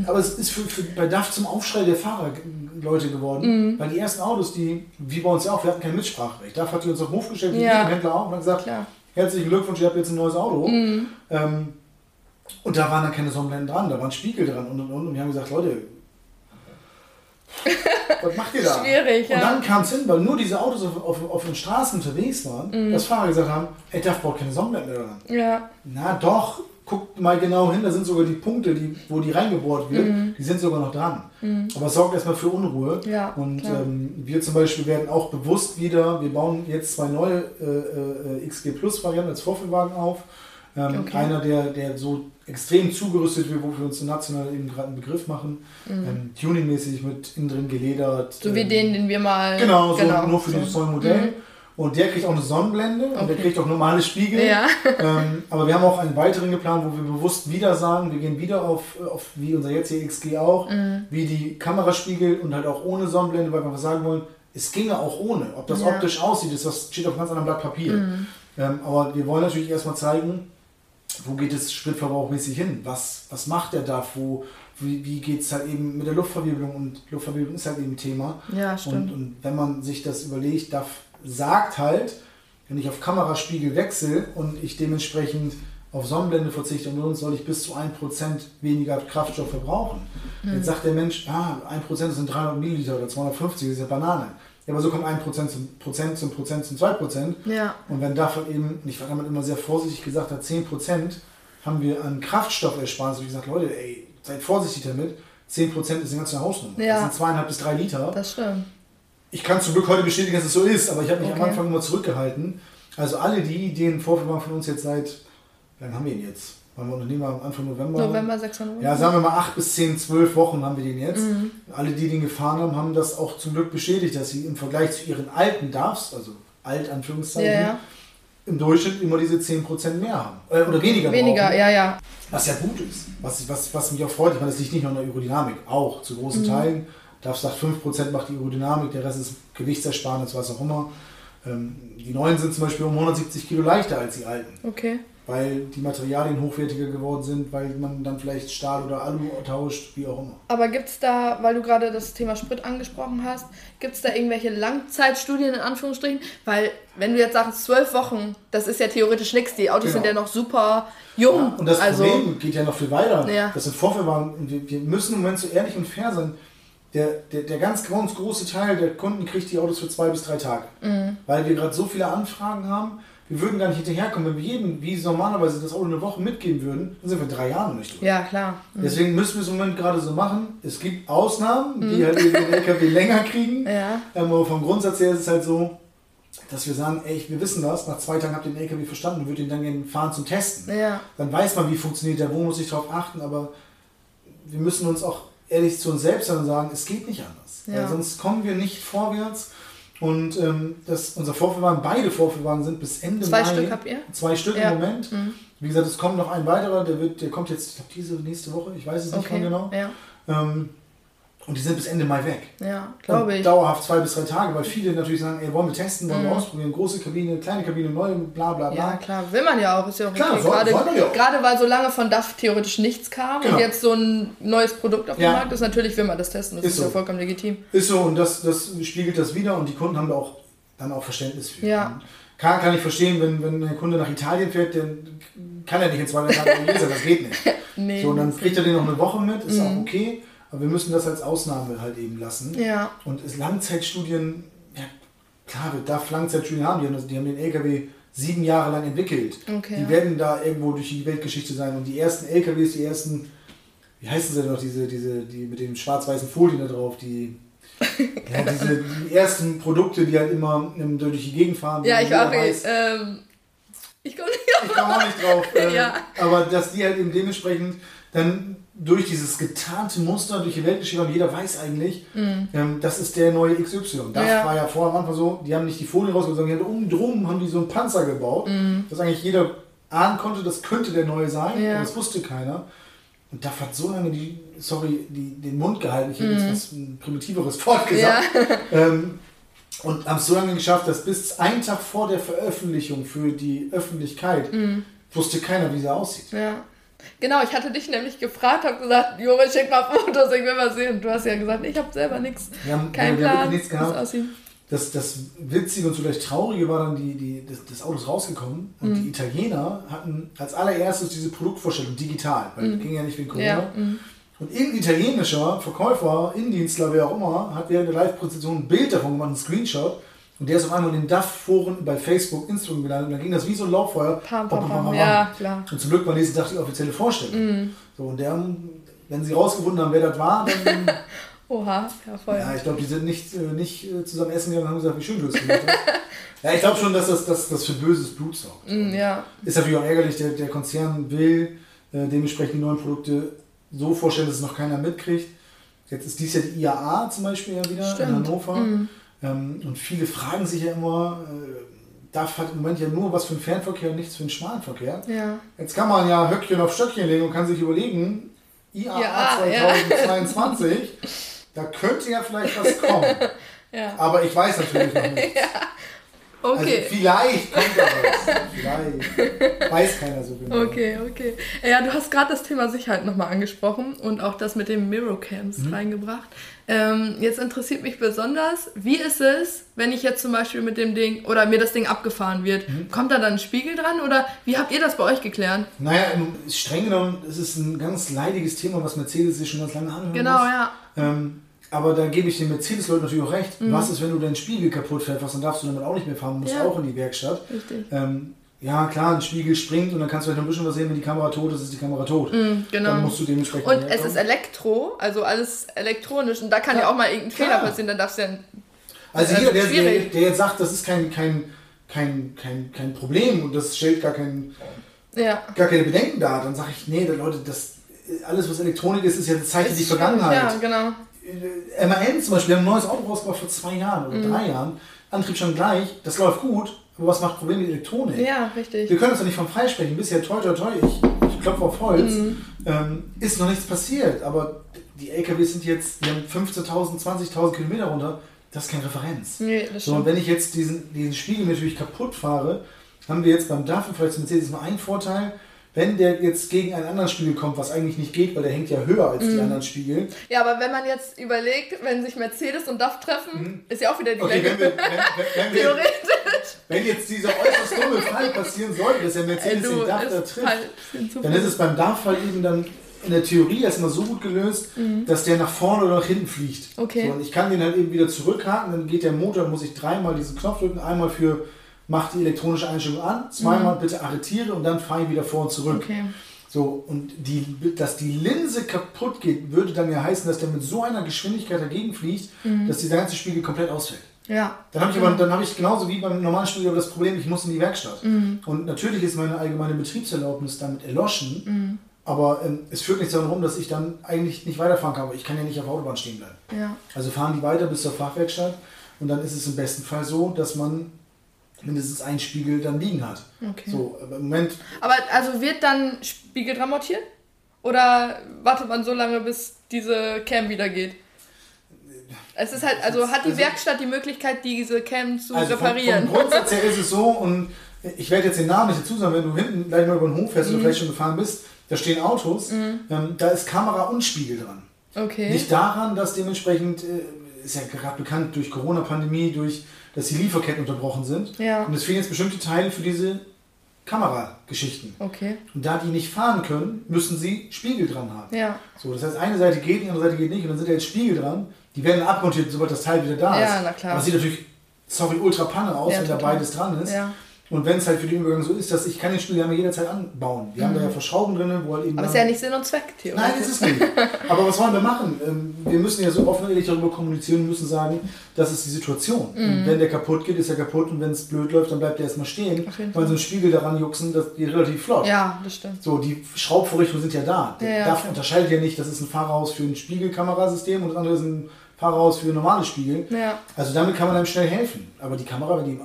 äh, aber es ist für, für, bei DAF zum Aufschrei der Fahrer g- Leute geworden, Mhm. weil die ersten Autos, die, wie bei uns ja auch, wir hatten kein Mitspracherecht. DAF hat die uns auf den Hof gestellt, die Ja. Händler auch, und hat gesagt, Klar. herzlichen Glückwunsch, ihr habt jetzt ein neues Auto. Mhm. Ähm, und da waren dann keine Sonnenblenden dran, da waren Spiegel dran und, und, und, und wir haben gesagt, Leute, was macht ihr da? Schwierig, ja. Und dann kam es hin, weil nur diese Autos auf, auf, auf den Straßen unterwegs waren, Mhm. dass Fahrer gesagt haben, ey, DAF baut keine Sonnenblenden mehr dran. Ja. Na doch, guckt mal genau hin, da sind sogar die Punkte, die, wo die reingebohrt wird, die sind sogar noch dran. Aber es sorgt erstmal für Unruhe. Mhm. Ja, Und ähm, wir zum Beispiel werden auch bewusst wieder, wir bauen jetzt zwei neue äh, äh, XG Plus Varianten als Vorführwagen auf. Ähm, Okay. Einer, der, der so extrem zugerüstet wird, wo wir uns national eben gerade einen Begriff machen. Ähm, Tuningmäßig mit innen drin geledert. Mhm. So wie ähm, den, den wir mal. Genau, so nur für so. dieses neue Modell. Und der kriegt auch eine Sonnenblende und der Okay. kriegt auch normale Spiegel. Ja. Ähm, aber wir haben auch einen weiteren geplant, wo wir bewusst wieder sagen, wir gehen wieder auf, auf wie unser jetziger XG auch, Mhm. wie die Kameraspiegel und halt auch ohne Sonnenblende, weil wir einfach sagen wollen, es ginge auch ohne. Ob das Ja. Mhm. optisch aussieht, ist das steht auf ganz anderen Blatt Papier. Ähm, aber wir wollen natürlich erstmal zeigen, wo geht es spritverbrauchmäßig hin? Was, was macht der da? Wo, wie wie geht es halt eben mit der Luftverwirbelung? Und Luftverwirbelung ist halt eben ein Thema. Ja, Und, stimmt. und wenn man sich das überlegt, DAF sagt halt, wenn ich auf Kameraspiegel wechsle und ich dementsprechend auf Sonnenblende verzichte und soll ich bis zu 1% weniger Kraftstoff verbrauchen. Jetzt sagt der Mensch, ah, 1% sind 300 Milliliter oder 250, das ist ja Banane. Ja, aber so kommt 1% zum Prozent zum Prozent zum 2%. Ja. Und wenn davon eben, ich war damit immer sehr vorsichtig gesagt hat, 10% haben wir an Kraftstoff erspart, so wie gesagt, Leute, ey, seid vorsichtig damit. 10% ist eine ganze Hausnummer. Ja. Das sind zweieinhalb bis drei Liter. Das stimmt. Ich kann zum Glück heute bestätigen, dass es so ist, aber ich habe mich Okay. am Anfang immer zurückgehalten. Also alle die, die einen Vorführwagen von uns jetzt seit, lange haben wir ihn jetzt? Waren wir Unternehmer am Anfang November? November 6. November. Ja, sagen wir mal acht bis zehn, zwölf Wochen haben wir den jetzt. Mhm. Alle, die den gefahren haben, haben das auch zum Glück bestätigt, dass sie im Vergleich zu ihren alten DAFs, also alt Anführungszeichen, Ja, ja. im Durchschnitt immer diese 10% mehr haben. Äh, oder weniger Weniger, brauchen. ja, ja. Was ja gut ist. Was, was, was mich auch freut. Ich meine, das liegt nicht nur an der Aerodynamik, auch zu großen Mhm. Teilen. DAF sagt 5% macht die Aerodynamik, der Rest ist Gewichtsersparnis, was auch immer. Ähm, die neuen sind zum Beispiel um 170 Kilo leichter als die alten, Okay. Weil die Materialien hochwertiger geworden sind, weil man dann vielleicht Stahl oder Alu tauscht, wie auch immer. Aber gibt es da, weil du gerade das Thema Sprit angesprochen hast, gibt es da irgendwelche Langzeitstudien in Anführungsstrichen? Weil, wenn du jetzt sagst, zwölf Wochen, das ist ja theoretisch nichts. Die Autos Genau. sind ja noch super jung. Ja, und das also, Problem geht ja noch viel weiter. Ja. Das sind Vorführwagen und wir, wir müssen im Moment so ehrlich und fair sein. der, der, der ganz, ganz große Teil der Kunden kriegt die Autos für zwei bis drei Tage. Mhm. Weil wir gerade so viele Anfragen haben, wir würden gar nicht hinterherkommen, wenn wir jedem, wie normalerweise das Auto eine Woche mitgeben würden, dann sind wir drei Jahre nicht durch. Ja, klar. Mhm. Deswegen müssen wir es im Moment gerade so machen. Es gibt Ausnahmen, die halt eben den LKW länger kriegen. Mhm. Ja. Ähm, aber vom Grundsatz her ist es halt so, dass wir sagen, ey, wir wissen das, nach zwei Tagen habt ihr den LKW verstanden und würdet ihn dann gerne fahren zum Testen. Ja. Dann weiß man, wie funktioniert der, wo muss ich drauf achten, aber wir müssen uns auch ehrlich zu uns selbst sagen, es geht nicht anders. Ja. Weil sonst kommen wir nicht vorwärts. Und ähm, das, unser Vorführwagen, beide Vorführwagen sind bis Ende Zwei Mai. Stück habt ihr? Zwei Stück Ja. im Moment. Mhm. Wie gesagt, es kommt noch ein weiterer, der wird, der kommt jetzt, ich glaube, diese nächste Woche, ich weiß es nicht Okay. wann genau. Ja, Ähm, und die sind bis Ende Mai weg. ja glaube ich. Dauerhaft zwei bis drei Tage, weil viele natürlich sagen, ey, wollen wir testen, wollen wir Mhm. ausprobieren, große Kabine, kleine Kabine, neue, bla bla bla. Ja, klar, will man ja auch. Ist ja auch Klar, okay. soll- gerade, wollen wir ja auch. gerade weil so lange von DAF theoretisch nichts kam Genau. und jetzt so ein neues Produkt auf dem Ja. Markt ist, natürlich will man das testen. Das Ist ist, ja so. vollkommen legitim. Ist so und das, das spiegelt das wieder und die Kunden haben da auch dann auch Verständnis für. Ja. Kann, kann ich verstehen, wenn, wenn ein Kunde nach Italien fährt, dann kann er nicht in zwei Tagen lesen, das geht nicht. Nee. So, und dann kriegt er den noch eine Woche mit, ist Mhm. auch okay, aber wir müssen das als Ausnahme halt eben lassen. ja, Und es Langzeitstudien, ja klar, wir darf Langzeitstudien haben, die haben, das, die haben den LKW sieben Jahre lang entwickelt. Okay, die ja. werden da irgendwo durch die Weltgeschichte sein. Und die ersten LKWs, die ersten, wie heißen sie noch, diese, diese, die mit den schwarz-weißen Folien da drauf, die, ja, diese die ersten Produkte, die halt immer ähm, durch die Gegend fahren. ja ich auch. weiß- Ähm, ich komme nicht ich komme auch nicht drauf. Äh, Ja. Aber dass die halt eben dementsprechend dann durch dieses getarnte Muster durch die Welt haben, jeder weiß eigentlich, ähm, das ist der neue XY. Das Mhm. Ja. war ja vorher am Anfang so, die haben nicht die Folie rausgezogen, sondern die haben oben drum haben die so einen Panzer gebaut, dass eigentlich jeder ahnen konnte, das könnte der neue sein, Mhm. Ja. das wusste keiner. Und DAF hat so lange die, sorry, die, den Mund gehalten, ich hätte jetzt was ein primitiveres Wort Mhm. Ja. gesagt. Ähm, und haben es so lange geschafft, dass bis einen Tag vor der Veröffentlichung für die Öffentlichkeit Mhm. wusste keiner, wie sie aussieht. Ja. Genau, ich hatte dich nämlich gefragt, habe gesagt, Jure, schick mal Fotos, ich will mal sehen. Du hast ja gesagt, ich habe selber nichts, Wir haben, keinen wir haben Plan, nichts gehabt. Das, das Witzige und zugleich Traurige war dann, die, die, das, das Auto ist rausgekommen und Mhm. die Italiener hatten als allererstes diese Produktvorstellung digital, weil das ging ja nicht wegen Corona. Mhm. Ja, mhm. Und irgendein italienischer Verkäufer, Indienstler, wer auch immer, hat während der Live-Präsentation ein Bild davon gemacht, einen Screenshot. Und der ist auf einmal in den DAF-Foren bei Facebook, Instagram gelandet. Und dann ging das wie so ein Lauffeuer. Pam, pam, pam. bam. Ja, klar. Und zum Glück war nächsten Tag die offizielle Vorstellung. Mhm. So, und der, wenn sie rausgefunden haben, wer das war, dann, Oha, ja, voll. ja, ich glaube, die sind nicht, äh, nicht äh, zusammen essen gegangen und haben gesagt, wie schön du es gemacht hast. ja, ich glaube schon, dass das, das, das für böses Blut sorgt. Mm, ja, Ist natürlich auch ärgerlich, der, der Konzern will äh, dementsprechend die neuen Produkte so vorstellen, dass es noch keiner mitkriegt. Jetzt ist dies ja die IAA zum Beispiel ja wieder Stimmt. in Hannover. Mhm. Ähm, und viele fragen sich ja immer, äh, DAF hat im Moment ja nur was für den Fernverkehr und nichts für den Schmalenverkehr. ja. Jetzt kann man ja Höckchen auf Stöckchen legen und kann sich überlegen, IAA Ja, ja. 2022, da könnte ja vielleicht was kommen. Ja. Aber ich weiß natürlich noch nicht. Okay. Also vielleicht kommt da was. Vielleicht. Weiß keiner so genau. Okay, okay. Ja, du hast gerade das Thema Sicherheit nochmal angesprochen und auch das mit den Mirrorcams Mhm. reingebracht. Ähm, jetzt interessiert mich besonders, wie ist es, wenn ich jetzt zum Beispiel mit dem Ding oder mir das Ding abgefahren wird? Mhm. Kommt da dann ein Spiegel dran oder wie habt ihr das bei euch geklärt? Naja, streng genommen, es ist ein ganz leidiges Thema, was Mercedes sich schon ganz lange anhören Genau, muss. ja. Ähm, aber da gebe ich den Mercedes-Leuten natürlich auch recht. Mhm. Was ist, wenn du deinen Spiegel kaputt pfefferst, dann darfst du damit auch nicht mehr fahren, musst Ja. auch in die Werkstatt. Richtig. Ähm, ja, klar, ein Spiegel springt und dann kannst du vielleicht noch ein bisschen was sehen, wenn die Kamera tot ist, ist die Kamera tot. Dann genau. musst du dementsprechend. Und es ist Elektro, also alles elektronisch und da kann ja, Ja, auch mal irgendein klar. Fehler passieren, dann darfst du ja Also Also jeder, der, der, der jetzt sagt, das ist kein, kein, kein, kein, kein Problem und das stellt gar, kein, ja. gar keine Bedenken dar, dann sage ich, nee, Leute, das alles, was Elektronik ist, ist ja das Zeichen die Vergangenheit. Ja, genau. Äh, MAN zum Beispiel, wir haben ein neues Auto rausgebracht vor zwei Jahren oder Mhm. drei Jahren. Antrieb schon gleich, das läuft gut, aber was macht Probleme mit Elektronik? Ja, richtig. Wir können uns ja nicht vom Freisprechen. Bisher, toi, toi, toi, ich, ich klopfe auf Holz, Mhm. ähm, ist noch nichts passiert. Aber die LKWs sind jetzt, die haben 15.000, 20.000 Kilometer runter. Das ist keine Referenz. Nee, das So, und wenn ich jetzt diesen, diesen Spiegel natürlich kaputt fahre, haben wir jetzt beim DAF und vielleicht zum Mercedes mal einen Vorteil. Wenn der jetzt gegen einen anderen Spiegel kommt, was eigentlich nicht geht, weil der hängt ja höher als Mhm. die anderen Spiegel. Ja, aber wenn man jetzt überlegt, wenn sich Mercedes und DAF treffen, ist ja auch wieder die Mhm. Okay, gleiche. wenn, wir, wenn, wenn, Theoretisch. wenn jetzt dieser äußerst dumme Fall passieren sollte, dass der Mercedes den DAF da trifft, halt dann ist es beim DAF halt eben dann in der Theorie erstmal so gut gelöst, dass der nach vorne oder nach hinten fliegt. Okay. So, und ich kann den halt eben wieder zurückhaken, dann geht der Motor, muss ich dreimal diesen Knopf drücken, einmal für mach die elektronische Einstellung an, zweimal bitte arretiere und dann fahre ich wieder vor und zurück. Okay. So, und die, dass die Linse kaputt geht, würde dann ja heißen, dass der mit so einer Geschwindigkeit dagegen fliegt, dass dieser ganze Spiegel komplett ausfällt. Ja. Dann habe ich aber, dann habe ich genauso wie beim normalen Studio das Problem, ich muss in die Werkstatt. Und natürlich ist meine allgemeine Betriebserlaubnis damit erloschen, aber ähm, es führt nichts darum, dass ich dann eigentlich nicht weiterfahren kann, aber ich kann ja nicht auf der Autobahn stehen bleiben. Ja. Also fahren die weiter bis zur Fachwerkstatt und dann ist es im besten Fall so, dass man mindestens einen Spiegel dann liegen hat. Okay. So, aber im Moment, Aber also wird dann Spiegel dran montiert? Oder wartet man so lange, bis diese Cam wieder geht? Es ist halt, also hat die Also- Werkstatt die Möglichkeit, diese Cam zu also vom, reparieren? vom Grundsatz her ist es so und ich werde jetzt den Namen nicht dazu sagen, wenn du hinten gleich mal über den Hof fährst Mhm. oder vielleicht schon gefahren bist, da stehen Autos, ähm, da ist Kamera und Spiegel dran. Okay. Nicht daran, dass dementsprechend, äh, ist ja gerade bekannt durch Corona-Pandemie, durch, dass die Lieferketten unterbrochen sind. Ja. Und es fehlen jetzt bestimmte Teile für diese Kamerageschichten. Okay. Und da die nicht fahren können, müssen sie Spiegel dran haben. Ja. So, das heißt, eine Seite geht, die andere Seite geht nicht und dann sind da jetzt Spiegel dran. Die werden abmontiert, sobald das Teil wieder da ist. Ja, na klar. Aber es sieht natürlich, sorry, ultra Panne aus, Ja, wenn da beides dran ist. Ja. Und wenn es halt für den Übergang so ist, dass ich kann den Spiegel ja jederzeit anbauen. Wir haben da ja Verschrauben drin, wo halt eben. Mhm. Aber ist ja nicht Sinn und Zweck, theoretisch. Nein, ist es nicht. Aber was wollen wir machen? Ähm, Wir müssen ja so offen und ehrlich darüber kommunizieren und müssen sagen, das ist die Situation. Und wenn der kaputt geht, ist er kaputt und wenn es blöd läuft, dann bleibt er erstmal stehen. Mhm. Weil so ein Spiegel daran juxen, das geht relativ flott. Ja, das stimmt. So, die Schraubvorrichtungen sind ja da. Ja, ja, klar. unterscheidet ja nicht, das ist ein Fahrerhaus für ein Spiegelkamerasystem und das andere ist ein Fahrerhaus für normale Spiegel. Ja. Also damit kann man einem schnell helfen. Aber die Kamera, wenn die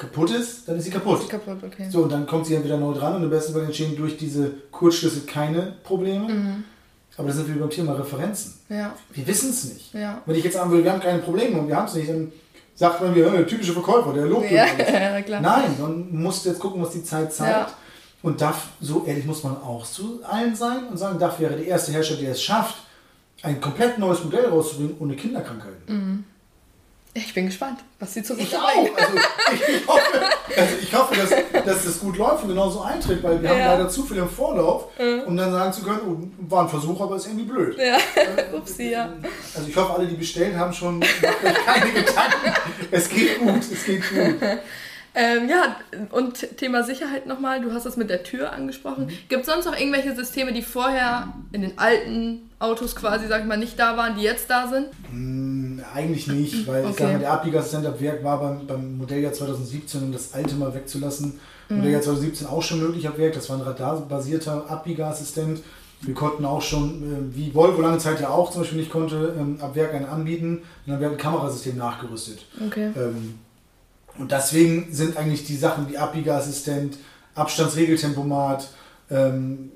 kaputt ist, dann ist sie kaputt. Ist kaputt, okay. So, und dann kommt sie entweder neu dran und im besten Fall entstehen durch diese Kurzschlüsse keine Probleme. Mhm. Aber das sind wir beim Thema Referenzen. Ja. Wir wissen es nicht. Ja. Wenn ich jetzt sagen würde, wir haben keine Probleme und wir haben es nicht, dann sagt man mir, äh, typische Verkäufer, der lobt Ja, ja, klar. Nein, man muss jetzt gucken, was die Zeit zeigt. Und darf, so ehrlich muss man auch zu allen sein und sagen, DAF wäre der erste Hersteller, der es schafft, ein komplett neues Modell rauszubringen ohne Kinderkrankheiten. Ich bin gespannt, was sie Ich zurückbringen. auch. Also ich, hoffe, also ich hoffe dass, dass das gut läuft und genauso eintritt, weil wir haben Ja. leider zu viel im Vorlauf, um dann sagen zu können, oh, war ein Versuch, aber ist irgendwie blöd. Ja, upsi, ja. Also ich hoffe, alle, die bestellt haben, schon macht euch keine Gedanken. Es geht gut, es geht gut. Ähm, ja, und Thema Sicherheit nochmal. Du hast das mit der Tür angesprochen. Mhm. Gibt es sonst noch irgendwelche Systeme, die vorher in den alten Autos quasi, sag ich mal, nicht da waren, die jetzt da sind? Hm, Eigentlich nicht, weil ich Okay. sage mal, der Abbiegassistent ab Werk war beim, beim Modelljahr 2017, um das alte mal wegzulassen. Mhm. Modelljahr 2017 auch schon möglich ab Werk, das war ein radarbasierter Abbiegassistent. Wir konnten auch schon, äh, wie Volvo lange Zeit ja auch zum Beispiel nicht konnte, ähm, ab Werk einen anbieten und dann wird ein Kamerasystem nachgerüstet. Okay. Ähm, und deswegen sind eigentlich die Sachen wie Abbiegeassistent, Abstandsregeltempomat, ähm,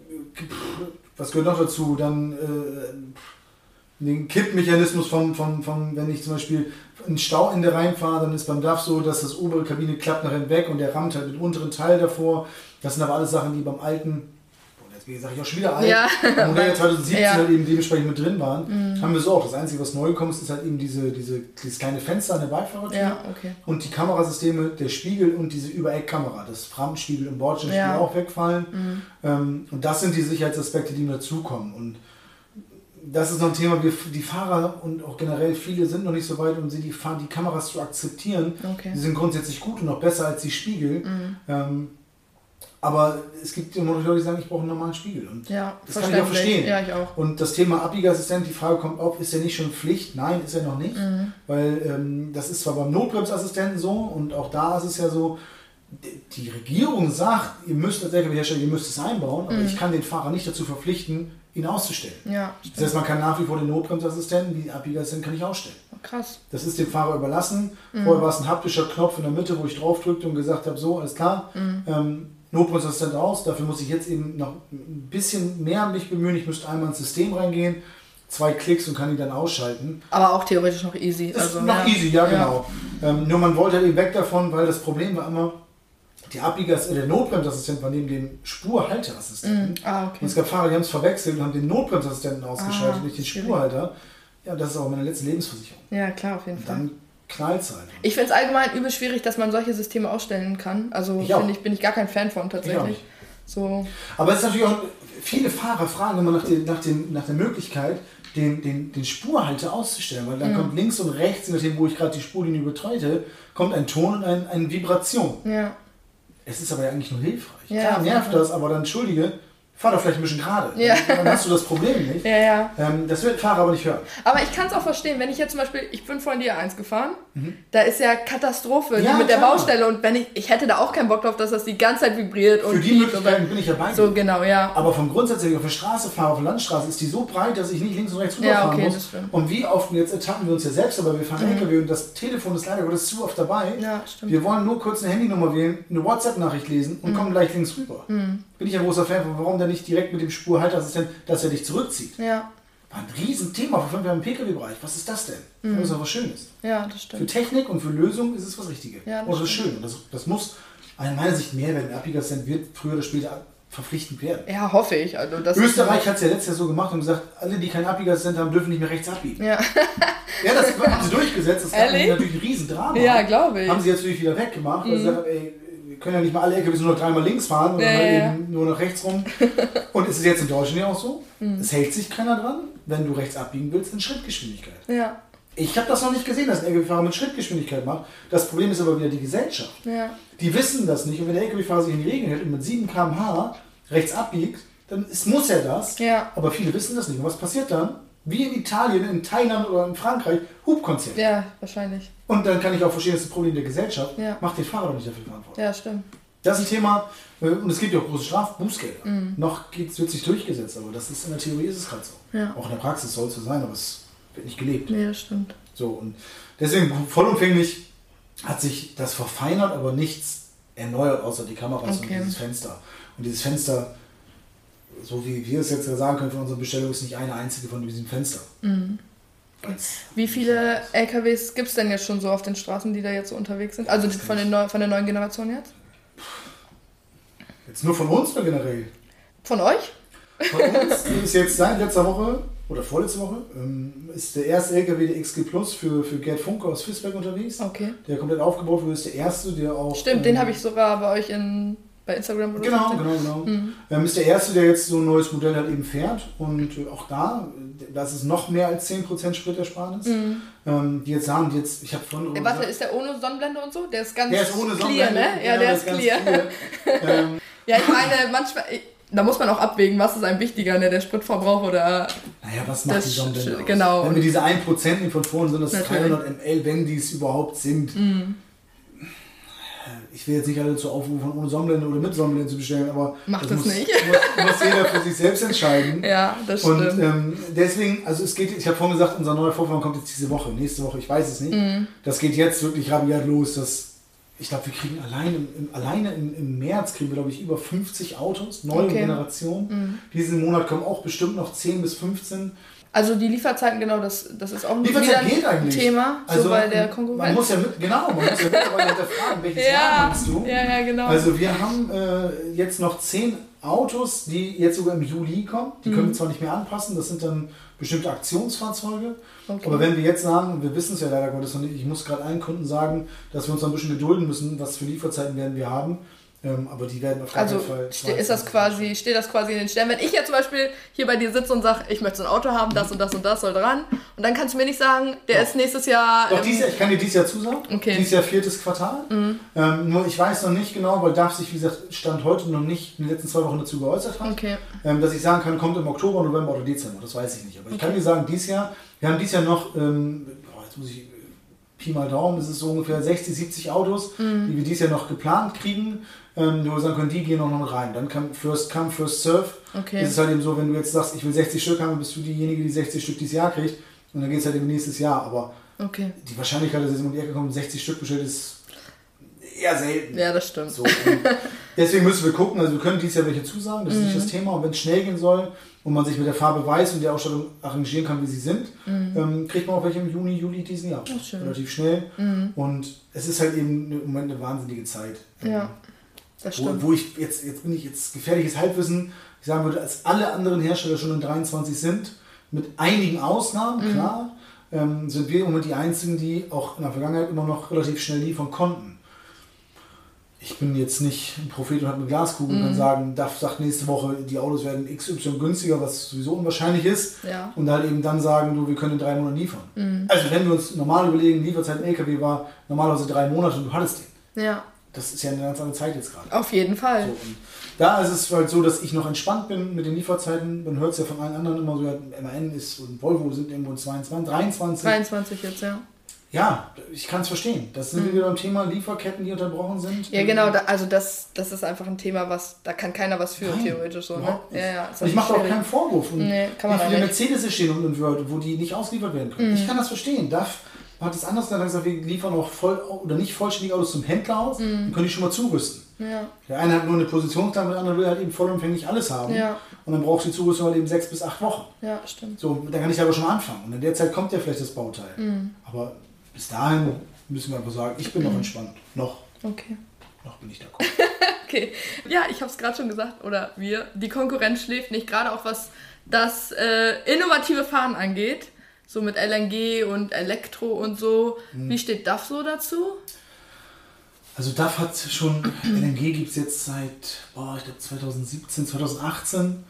was gehört noch dazu? Dann äh, den Kippmechanismus vom, vom, vom, wenn ich zum Beispiel in Stauende reinfahre, dann ist beim DAF so, dass das obere Kabine klappt nach hinten weg und der rammt halt mit unteren Teil davor. Das sind aber alles Sachen, die beim alten, jetzt sage ich auch schon wieder alt, Ja. im Modell 2017 Ja. Mhm. halt eben dementsprechend mit drin waren, haben wir so auch. Das Einzige, was neu gekommen ist, ist halt eben diese, diese, dieses kleine Fenster an der Beifahrertür. Ja, okay. Und die Kamerasysteme, der Spiegel und diese Übereckkamera, das Frammenspiegel und Bordsteinspiegel Ja. Mhm. auch wegfallen. Ähm, und das sind die Sicherheitsaspekte, die mir dazukommen. Und das ist noch ein Thema, wir, die Fahrer und auch generell viele sind noch nicht so weit, um sie die, Fahr- die Kameras zu akzeptieren. Okay. Mhm. Die sind grundsätzlich gut und auch besser als die Spiegel. Ähm, aber es gibt immer noch Leute, die sagen, ich brauche einen normalen Spiegel. Und Ja, das kann ich auch verstehen. Ja, ich auch. Und das Thema Abbiegeassistent, die Frage kommt auf, ist er nicht schon Pflicht? Nein, ist er noch nicht. Mhm. Weil ähm, das ist zwar beim Notbremsassistenten so und auch da ist es ja so, die Regierung sagt, ihr müsst als LKW-Hersteller, ihr müsst es einbauen, aber ich kann den Fahrer nicht dazu verpflichten, ihn auszustellen. Ja, Das heißt, man kann nach wie vor den Notbremsassistenten, die Abbiegeassistenten kann ich ausstellen. krass. Das ist dem Fahrer überlassen. Vorher war es ein haptischer Knopf in der Mitte, wo ich drauf drückte und gesagt habe, so, alles klar, ähm, Notbremsassistent aus. Dafür muss ich jetzt eben noch ein bisschen mehr mich bemühen. Ich müsste einmal ins System reingehen, zwei Klicks und kann ihn dann ausschalten. Aber auch theoretisch noch easy. Ist Also, noch ja. easy, ja, genau. Ähm, nur man wollte halt eben weg davon, weil das Problem war immer, die Abbieger, äh, der Notbremsassistent war neben dem Spurhalteassistenten. Ah, Und okay. es gab Fahrer, die haben es verwechselt und haben den Notbremsassistenten ausgeschaltet, Ah, nicht den schwierig. Spurhalter. Ja, das ist auch meine letzte Lebensversicherung. Ja, klar, auf jeden Und Fall. dann knallt halt. Ich finde es allgemein übel schwierig, dass man solche Systeme ausstellen kann. Also Ich ich, bin ich gar kein Fan von tatsächlich. So. Aber es ist natürlich auch, viele Fahrer fragen immer nach, den, nach, dem, nach der Möglichkeit, den, den, den Spurhalter auszustellen, weil dann mhm. kommt links und rechts, je nachdem, wo ich gerade die Spurlinie übertreite, kommt ein Ton und ein, eine Vibration. Ja. Es ist aber ja eigentlich nur hilfreich. Ja, Klar, nervt das, aber dann entschuldige, fahr doch vielleicht ein bisschen gerade. Ja. Dann hast du das Problem nicht. Ja, ja. Ähm, das wird Fahrer aber nicht hören. Aber ich kann es auch verstehen, wenn ich jetzt zum Beispiel, ich bin vorhin die A1 gefahren, mhm. da ist ja Katastrophe Ja, die mit der klar. Baustelle und wenn ich, ich hätte da auch keinen Bock drauf, dass das die ganze Zeit vibriert und Für die piept Möglichkeiten und bin ich ja bei dir. so genau, ja. Aber vom Grundsatz her, auf der Straße fahre, auf der Landstraße, ist die so breit, dass ich nicht links und rechts Ja, rüberfahren okay, muss. Und wie oft, und jetzt ertappen wir uns ja selbst, aber wir fahren LKW und das Telefon ist leider Gottes zu oft dabei. Ja, stimmt. Wir wollen nur kurz eine Handynummer wählen, eine WhatsApp-Nachricht lesen Mhm. und kommen gleich links rüber. Bin ich ein großer Fan von, warum der nicht direkt mit dem Spurhalteassistent, dass er dich zurückzieht. Ja, War ein Riesenthema vor fünf Jahren im Pkw-Bereich. Was ist das denn? Das ist doch was Schönes. ja, das Für stimmt. Technik und für Lösung ist es was Richtiges. Ja, das und das ist schön. Das, das muss in meiner Sicht mehr werden. Ein Abigassistent wird früher oder später verpflichtend werden. Ja, hoffe ich. Also Österreich hat es ja letztes Jahr so gemacht und gesagt, alle, die keinen Abigassistent haben, dürfen nicht mehr rechts abbiegen. Ja, Ja, das haben sie durchgesetzt. Das Ehrlich? natürlich ein Riesendrama. ja glaube ich. Mhm. Haben sie jetzt natürlich wieder weggemacht, weil sie gesagt haben, ey, wir können ja nicht mal alle LKWs nur noch dreimal links fahren, sondern Ja, halt ja, eben nur noch rechts rum. und es ist jetzt in Deutschland ja auch so, Mhm. es hält sich keiner dran, wenn du rechts abbiegen willst, in Schrittgeschwindigkeit. Ja, Ich habe das noch nicht gesehen, dass ein LKW-Fahrer mit Schrittgeschwindigkeit macht. Das Problem ist aber wieder die Gesellschaft. ja. Die wissen das nicht. Und wenn der LKW-Fahrer sich in die Regeln hält und mit 7 km/h rechts abbiegt, dann ist, muss er das. Ja. Aber viele wissen das nicht. Und was passiert dann? Wie in Italien, in Thailand oder in Frankreich, Hubkonzert. Ja, wahrscheinlich. Und dann kann ich auch verstehen, das ist ein Problem der Gesellschaft. Ja. Macht den Fahrer doch nicht dafür verantwortlich. Ja, stimmt. Das ist ein Thema, äh, und es gibt ja auch große Straf Bußgelder. Mhm. Noch geht's, wird sich durchgesetzt, aber das ist in der Theorie ist es gerade so. Ja. Auch in der Praxis soll es so sein, aber es wird nicht gelebt. Das stimmt. So, und deswegen vollumfänglich hat sich das verfeinert, aber nichts erneuert, außer die Kameras Okay. und dieses Fenster. Und dieses Fenster, so wie wir es jetzt sagen können von unserer Bestellung, ist nicht eine einzige von diesem Fenster. Weil's- Wie viele LKWs gibt es denn jetzt schon so auf den Straßen, die da jetzt so unterwegs sind? Also von, den neu, von der neuen Generation jetzt? Jetzt nur von uns oder generell? Von euch? Von uns ist jetzt seit letzter Woche oder vorletzte Woche ähm, ist der erste LKW der XG Plus für, für Gerd Funke aus Fisberg unterwegs. Okay. Der komplett aufgebaut wurde, ist der erste, der auch. Stimmt, den ähm, habe ich sogar bei euch in, bei Instagram oder Genau, so. genau, genau. Mhm. Ähm, ist der erste, der jetzt so ein neues Modell halt eben fährt. Und äh, auch da, das ist noch mehr als 10% Spritersparnis. Ähm, die jetzt sagen, die jetzt, ich habe vorhin Mhm. Äh, warte, ist der ohne Sonnenblende und so? Der ist ganz der ist ohne clear, ne? Ja, genau, der das ist ganz clear. ähm, Ja, ich meine, manchmal, ich- da muss man auch abwägen, was ist einem wichtiger, ne? Der Spritverbrauch oder. naja, was macht die Sonnenblende genau. Wenn wir diese 1% nicht von vorne sind, das Natürlich. 300 ml, wenn die es überhaupt sind. Mhm. Ich will jetzt nicht alle dazu aufrufen, ohne Sonnenblende oder mit Sonnenblende zu bestellen, aber Macht das muss, nicht. Muss, muss jeder für sich selbst entscheiden. Ja, das Und stimmt. ähm, deswegen, also es geht, ich habe vorhin gesagt, unser neuer Vorfahren kommt jetzt diese Woche, nächste Woche, ich weiß es nicht. Mhm. Das geht jetzt wirklich rabiat los. Das, ich glaube, wir kriegen allein im, im, alleine im, im März kriegen wir, glaube ich, über 50 Autos, neue Okay. Mhm. Generation. Diesen Monat kommen auch bestimmt noch 10 bis 15. Also die Lieferzeiten, genau, das, das ist auch ein wieder. Thema, Also, so bei der Man Konkurrenz. muss ja mit, genau, man muss ja mittlerweile hinterfragen, welches Jahr ja, meinst du? ja, ja, genau. Also wir haben äh, jetzt noch 10 Autos, die jetzt sogar im Juli kommen. Die können wir zwar nicht mehr anpassen, das sind dann bestimmte Aktionsfahrzeuge. Okay. Aber wenn wir jetzt sagen, wir wissen es ja leider Gottes noch nicht, ich muss gerade allen Kunden sagen, dass wir uns noch ein bisschen gedulden müssen, was für Lieferzeiten werden wir haben. Ähm, aber die werden auf keinen Also Fall. ste- ist das quasi, steht das quasi in den Sternen. Wenn ich jetzt zum Beispiel hier bei dir sitze und sage, ich möchte so ein Auto haben, das und das und das soll dran, und dann kannst du mir nicht sagen, der Doch. ist nächstes Jahr. Doch, ähm, dieses Jahr, ich kann dir dieses Jahr zusagen. Okay. Mhm. Dieses Jahr viertes Quartal. Ähm, nur ich weiß noch nicht genau, weil darf sich, wie gesagt, Stand heute noch nicht in den letzten zwei Wochen dazu geäußert hat. Okay. ähm, dass ich sagen kann, kommt im Oktober, November oder Dezember, das weiß ich nicht. Aber ich kann dir sagen, dieses Jahr, wir haben dieses Jahr noch, ähm, boah, jetzt muss ich, Pi mal Daumen, das ist so ungefähr 60, 70 Autos, Mhm. die wir dieses Jahr noch geplant kriegen, ähm, wo wir sagen können, die gehen auch noch rein. Dann kann First Come, First Serve. Okay. Ist es halt eben so, wenn du jetzt sagst, ich will 60 Stück haben, bist du diejenige, die 60 Stück dieses Jahr kriegt. Und dann geht es halt eben nächstes Jahr. Aber Okay. die Wahrscheinlichkeit, dass es um die Ecke kommt und 60 Stück bestellt, ist eher selten. Ja, das stimmt. So, deswegen müssen wir gucken, also wir können dieses Jahr welche zusagen, das ist Mhm. nicht das Thema. Und wenn es schnell gehen soll und man sich mit der Farbe weiß und der Ausstattung arrangieren kann, wie sie sind, ähm, kriegt man auch welche im Juni, Juli diesen Jahr. Ach, Mhm. Mhm. Relativ schnell. Und es ist halt eben im Moment eine wahnsinnige Zeit. Ja, das Wo, stimmt. wo ich jetzt, jetzt bin ich jetzt gefährliches Halbwissen, ich sagen würde, als alle anderen Hersteller schon in 23 sind, mit einigen Ausnahmen, Mhm. klar, ähm, sind wir im Moment die einzigen, die auch in der Vergangenheit immer noch relativ schnell liefern konnten. Ich bin jetzt nicht ein Prophet und habe eine Glaskugel und kann sagen, DAF sagt nächste Woche, die Autos werden XY günstiger, was sowieso unwahrscheinlich ist. Ja. Und halt eben dann sagen, du, wir können in drei Monaten liefern. Also wenn wir uns normal überlegen, Lieferzeit im LKW war normalerweise drei Monate und du hattest den. Ja, Das ist ja eine ganz andere Zeit jetzt gerade. auf jeden Fall. So, da ist es halt so, dass ich noch entspannt bin mit den Lieferzeiten. Man hört es ja von allen anderen immer so, ja, MAN ist und Volvo sind irgendwo in 22, 23. 23 jetzt, ja. Ja, ich kann es verstehen. Das sind wir wieder beim Thema Lieferketten, die unterbrochen sind. Ja, genau, da, also das, das ist einfach ein Thema, was, da kann keiner was für, Nein, theoretisch so, ne? Ja, ja. ich mache auch keinen Vorwurf. Und Nee, kann man wie auch viele. Mercedes stehen und Word, wo die nicht ausgeliefert werden können. Ich kann das verstehen. DAF hat es anders gesagt, wir liefern auch voll oder nicht vollständig Autos zum Händler aus und können die schon mal zurüsten. Ja, Der eine hat nur eine Positionsplan, der andere will halt eben vollumfänglich alles haben. Ja. Und dann braucht die Zurüstung halt eben sechs bis acht Wochen. ja, stimmt. So, dann kann ich aber schon mal anfangen. Und in der Zeit kommt ja vielleicht das Bauteil. Mhm. Aber bis dahin müssen wir einfach sagen, ich bin noch entspannt. Noch, Okay. noch bin ich da. Okay. Ja, ich habe es gerade schon gesagt, oder wir, die Konkurrenz schläft nicht, gerade auch was das äh, innovative Fahren angeht. So mit LNG und Elektro und so. Mhm. Wie steht DAF so dazu? Also DAF hat schon, LNG gibt es jetzt seit, boah, ich glaube 2017, 2018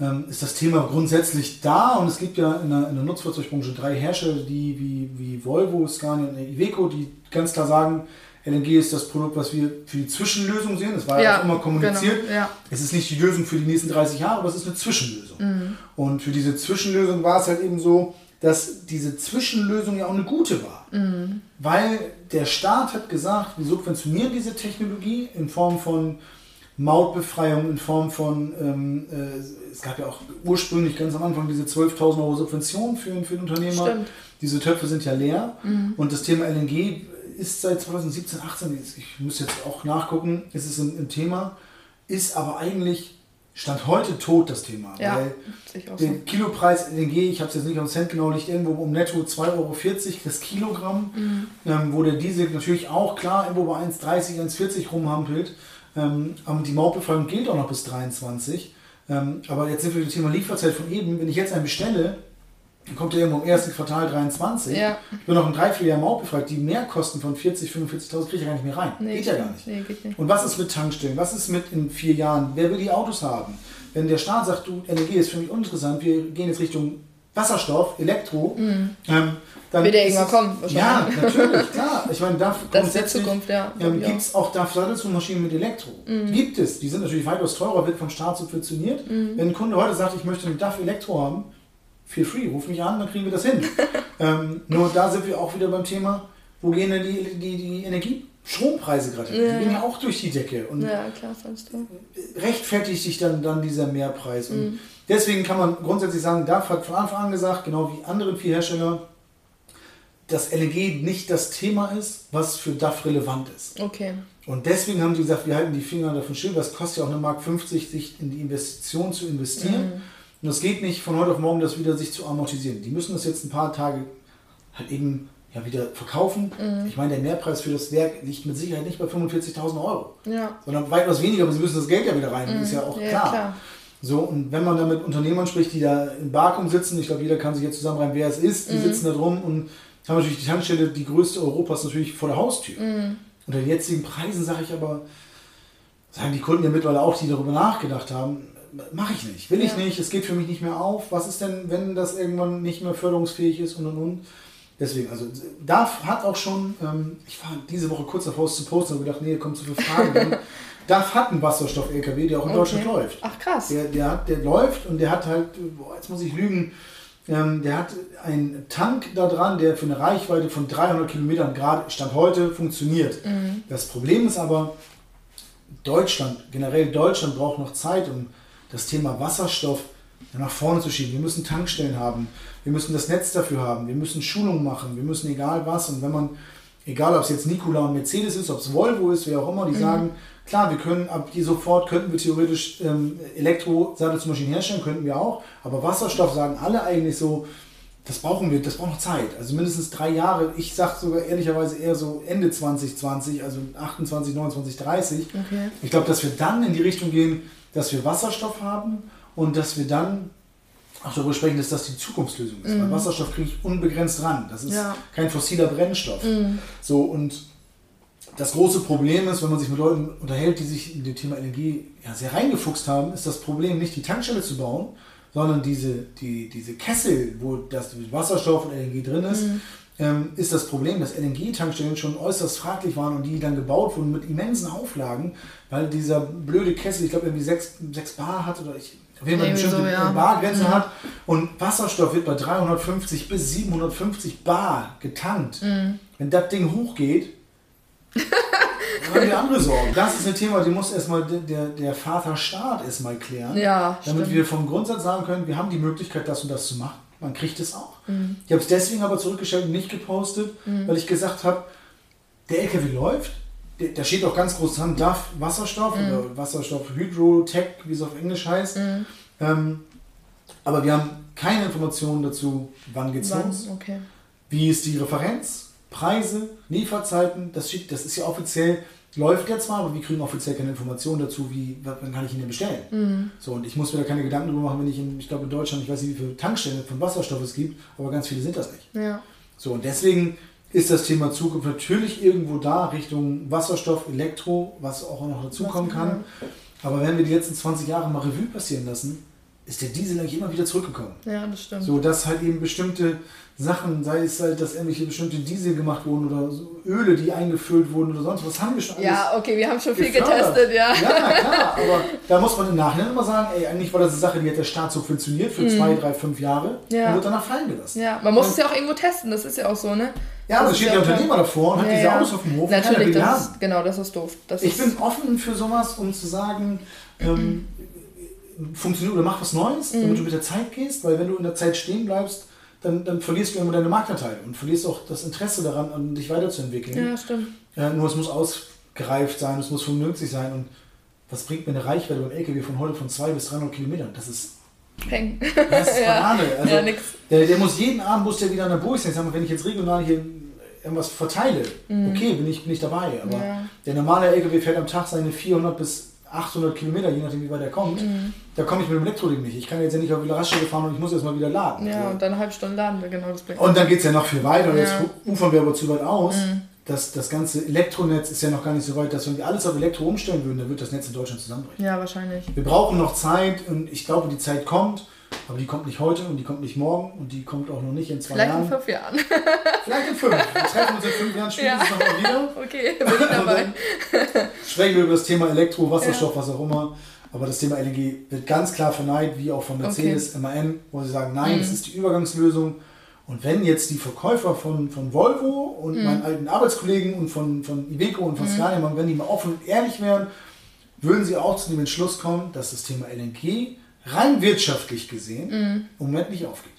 ähm, ist das Thema grundsätzlich da und es gibt ja in der, in der Nutzfahrzeugbranche drei Hersteller, die wie, wie Volvo, Scania und Iveco, die ganz klar sagen, LNG ist das Produkt, was wir für die Zwischenlösung sehen. Das war ja, auch immer kommuniziert. Genau, ja. Es ist nicht die Lösung für die nächsten 30 Jahre, aber es ist eine Zwischenlösung. Mhm. Und für diese Zwischenlösung war es halt eben so, dass diese Zwischenlösung ja auch eine gute war. Mhm. Weil der Staat hat gesagt, wir subventionieren diese Technologie in Form von Mautbefreiung, in Form von, ähm, äh, es gab ja auch ursprünglich ganz am Anfang diese 12.000 Euro Subvention für, für den Unternehmer. Stimmt. Diese Töpfe sind ja leer. Und das Thema LNG ist seit 2017, 18, ich muss jetzt auch nachgucken, ist es ein, ein Thema, ist aber eigentlich Stand heute tot, das Thema. Ja, Weil der so. Kilopreis LNG, ich habe es jetzt nicht am Cent genau, liegt irgendwo um netto 2,40 Euro das Kilogramm, ähm, wo der Diesel natürlich auch klar irgendwo bei 1,30, 1,40 rumhampelt. Ähm, die Mautbefreiung gilt auch noch bis 23. Ähm, aber jetzt sind wir beim Thema Lieferzeit von eben. Wenn ich jetzt einen bestelle, dann kommt der irgendwo im ersten Quartal 23. Ja. Ich bin noch ein Dreivierteljahr Mautbefreit. Die Mehrkosten von 40, 45.000 kriege ich ja gar nicht mehr rein. Nee, geht ja gar nicht. Nee, nicht. Und was ist mit Tankstellen? Was ist mit in vier Jahren? Wer will die Autos haben? Wenn der Staat sagt, du, Energie ist für mich uninteressant, wir gehen jetzt Richtung Wasserstoff, Elektro, ähm, dann. Wird ist irgendwann kommen, Ja, natürlich, klar. Ich meine, DAF Das ist die Zukunft, ja, Ähm, Gibt es auch DAF Sattelzugmaschinen mit Elektro? Mhm. Gibt es. Die sind natürlich weitaus teurer, wird vom Staat subventioniert. Mhm. Wenn ein Kunde heute sagt, ich möchte eine DAF Elektro haben, feel free, ruf mich an, dann kriegen wir das hin. ähm, nur da sind wir auch wieder beim Thema, wo gehen denn die, die, die Energie-Strompreise gerade hin? Ja. Die gehen ja auch durch die Decke. Und Ja, klar, sonst du. rechtfertigt sich dann, dann dieser Mehrpreis. Und Mhm. deswegen kann man grundsätzlich sagen, DAF hat von Anfang an gesagt, genau wie andere vier Hersteller, dass LNG nicht das Thema ist, was für DAF relevant ist. Okay. Und deswegen haben die gesagt, wir halten die Finger davon still, das kostet ja auch eine Mark 50, sich in die Investition zu investieren. Und es geht nicht von heute auf morgen, das wieder sich zu amortisieren. Die müssen das jetzt ein paar Tage halt eben ja, wieder verkaufen. Ich meine, der Mehrpreis für das Werk liegt mit Sicherheit nicht bei 45.000 Euro Ja. sondern weitaus weniger, aber sie müssen das Geld ja wieder rein, ist ja auch Ja, klar. klar. So, und wenn man dann mit Unternehmern spricht, die da in Barkum sitzen, ich glaube, jeder kann sich jetzt zusammenreimen, wer es ist, die Mhm. sitzen da drum und haben natürlich die Tankstelle, die größte Europas, natürlich vor der Haustür. Mhm. Unter den jetzigen Preisen sage ich aber, sagen die Kunden ja mittlerweile auch, die darüber nachgedacht haben, mache ich nicht, will ich Ja. nicht, es geht für mich nicht mehr auf. Was ist denn, wenn das irgendwann nicht mehr förderungsfähig ist und und und. Deswegen, also DAF hat auch schon, ähm, ich war diese Woche kurz davor, es zu posten, und gedacht, nee, kommt zu viele Fragen. DAF hat einen Wasserstoff-LKW, der auch in Deutschland Okay. läuft. Ach krass. Der, der, hat, der läuft und der hat halt, boah, jetzt muss ich lügen, ähm, der hat einen Tank da dran, der für eine Reichweite von 300 Kilometern gerade Stand heute funktioniert. Mhm. Das Problem ist aber, Deutschland, generell Deutschland braucht noch Zeit, um das Thema Wasserstoff nach vorne zu schieben. Wir müssen Tankstellen haben, wir müssen das Netz dafür haben, wir müssen Schulungen machen, wir müssen egal was. Und wenn man, egal ob es jetzt Nikola und Mercedes ist, ob es Volvo ist, wer auch immer, die sagen, klar, wir können ab hier sofort, könnten wir theoretisch ähm, Elektro-Sattelzugmaschinen herstellen, könnten wir auch. Aber Wasserstoff sagen alle eigentlich so, das brauchen wir, das braucht noch Zeit. Also mindestens drei Jahre. Ich sage sogar ehrlicherweise eher so Ende 2020, also 28, 29, 30. Okay. Ich glaube, dass wir dann in die Richtung gehen, dass wir Wasserstoff haben und dass wir dann auch darüber sprechen, dass das die Zukunftslösung ist. Weil Wasserstoff kriege ich unbegrenzt ran. Das ist Ja. kein fossiler Brennstoff. So und das große Problem ist, wenn man sich mit Leuten unterhält, die sich in dem Thema Energie ja, sehr reingefuchst haben, ist das Problem nicht die Tankstelle zu bauen, sondern diese, die, diese Kessel, wo das Wasserstoff und Energie drin ist, mhm. ähm, ist das Problem, dass LNG-Tankstellen schon äußerst fraglich waren und die dann gebaut wurden mit immensen Auflagen, weil dieser blöde Kessel, ich glaube, irgendwie 6, 6 Bar hat oder ich, auf jeden Fall eine bestimmte so, ja. Bargrenze mhm. hat und Wasserstoff wird bei 350 bis 750 Bar getankt. Mhm. Wenn das Ding hochgeht, dann haben wir andere Sorgen. Das ist ein Thema, die muss erstmal der, der Vaterstaat erstmal klären. Ja, damit stimmt. wir vom Grundsatz sagen können, wir haben die Möglichkeit, das und das zu machen. Man kriegt es auch. Mhm. Ich habe es deswegen aber zurückgestellt und nicht gepostet, mhm. weil ich gesagt habe, der LKW läuft, da steht auch ganz groß dran, DAF Wasserstoff mhm. oder Wasserstoff Hydrotech, wie es auf Englisch heißt. Mhm. Ähm, aber wir haben keine Informationen dazu, wann geht's wann? los, okay. wie ist die Referenz, Preise, Lieferzeiten, das, steht, das ist ja offiziell, läuft ja zwar, aber wir kriegen offiziell keine Informationen dazu, wie, wann kann ich ihn denn bestellen. Mhm. So, und ich muss mir da keine Gedanken drüber machen, wenn ich in, ich glaube in Deutschland, ich weiß nicht, wie viele Tankstellen von Wasserstoff es gibt, aber ganz viele sind das nicht. Ja. So, und deswegen ist das Thema Zukunft natürlich irgendwo da, Richtung Wasserstoff, Elektro, was auch noch dazukommen kann. Aber wenn wir die letzten 20 Jahre mal Revue passieren lassen, ist der Diesel eigentlich immer wieder zurückgekommen. Ja, das stimmt. So, dass halt eben bestimmte Sachen, sei es halt, dass irgendwelche bestimmte Diesel gemacht wurden oder so Öle, die eingefüllt wurden oder sonst was, haben wir schon Ja, okay, wir haben schon viel getestet, ja. Ja, klar, aber da muss man im Nachhinein immer sagen, ey, eigentlich war das eine Sache, die hat der Staat subventioniert für mhm. zwei, drei, fünf Jahre ja. und wird danach fallen gelassen. Ja, man muss und, es ja auch irgendwo testen, das ist ja auch so, ne? Ja, aber es steht der Unternehmer davor und hat ja, diese Autos auf dem Hof. Natürlich, das ist, genau, das ist doof. Das ich ist bin offen für sowas, um zu sagen, ähm, funktioniert oder mach was Neues, mhm. damit du mit der Zeit gehst, weil wenn du in der Zeit stehen bleibst, dann, dann verlierst du immer deine Marktanteile und verlierst auch das Interesse daran, an dich weiterzuentwickeln. Ja, stimmt. Ja, nur es muss ausgereift sein, es muss vernünftig sein und was bringt mir eine Reichweite beim LKW von heute von 200 bis 300 Kilometern? Das ist Peng. Das ist Banane. Also, ja, der, der, muss jeden Abend muss der wieder an der Burg sein. Wenn ich jetzt regional hier irgendwas verteile, mhm. okay, bin ich, bin ich dabei. Aber ja. der normale LKW fährt am Tag seine 400 bis 800 Kilometer, je nachdem wie weit er kommt, mhm. da komme ich mit dem Elektroding nicht. Ich kann jetzt ja nicht auf die Raststelle fahren und ich muss jetzt mal wieder laden. Ja, so. und dann eine halbe Stunde laden wir genau das bringt. Und dann geht es ja noch viel weiter und ja. jetzt ufern wir aber zu weit aus. Mhm. Das, das ganze Elektronetz ist ja noch gar nicht so weit, dass wenn wir alles auf Elektro umstellen würden, dann wird das Netz in Deutschland zusammenbrechen. Ja, wahrscheinlich. Wir brauchen noch Zeit und ich glaube, die Zeit kommt. Aber die kommt nicht heute und die kommt nicht morgen und die kommt auch noch nicht in zwei Vielleicht Jahren. Vielleicht in fünf Jahren. Vielleicht in fünf. Wir treffen uns in fünf Jahren, spielen ja. nochmal wieder. Okay, bin ich dabei. sprechen wir über das Thema Elektro, Wasserstoff, ja. was auch immer. Aber das Thema LNG wird ganz klar verneint, wie auch von Mercedes, okay. MAN, wo sie sagen, nein, mhm. das ist die Übergangslösung. Und wenn jetzt die Verkäufer von, von Volvo und mhm. meinen alten Arbeitskollegen und von, von Iveco und von mhm. Scania, wenn die mal offen und ehrlich wären, würden sie auch zu dem Entschluss kommen, dass das Thema LNG rein wirtschaftlich gesehen mhm. im Moment nicht aufgeht.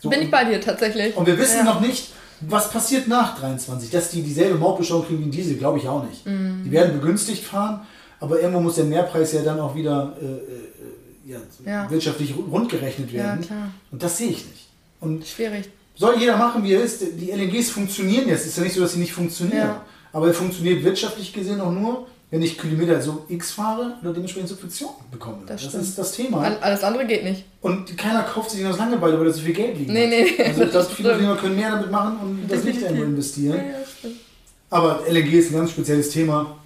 So, Bin ich bei dir tatsächlich. Und wir wissen ja. noch nicht, was passiert nach 23. Dass die dieselbe Mautbeschau kriegen wie Diesel, glaube ich auch nicht. Mhm. Die werden begünstigt fahren, aber irgendwo muss der Mehrpreis ja dann auch wieder äh, äh, ja, ja. wirtschaftlich rundgerechnet werden. Und das sehe ich nicht. Und Schwierig. Soll jeder machen, wie er ist. Die LNGs funktionieren jetzt. Es ist ja nicht so, dass sie nicht funktionieren. Aber er funktioniert wirtschaftlich gesehen auch nur, wenn ich Kilometer so X fahre oder dementsprechend Subvention bekomme. Das, das ist das Thema. Alles andere geht nicht. Und keiner kauft sich aus Langeweile, weil da so viel Geld liegt. Nee, nee. Also das viele Unternehmer können mehr damit machen und das nicht irgendwo investieren. Ja, aber LNG ist ein ganz spezielles Thema.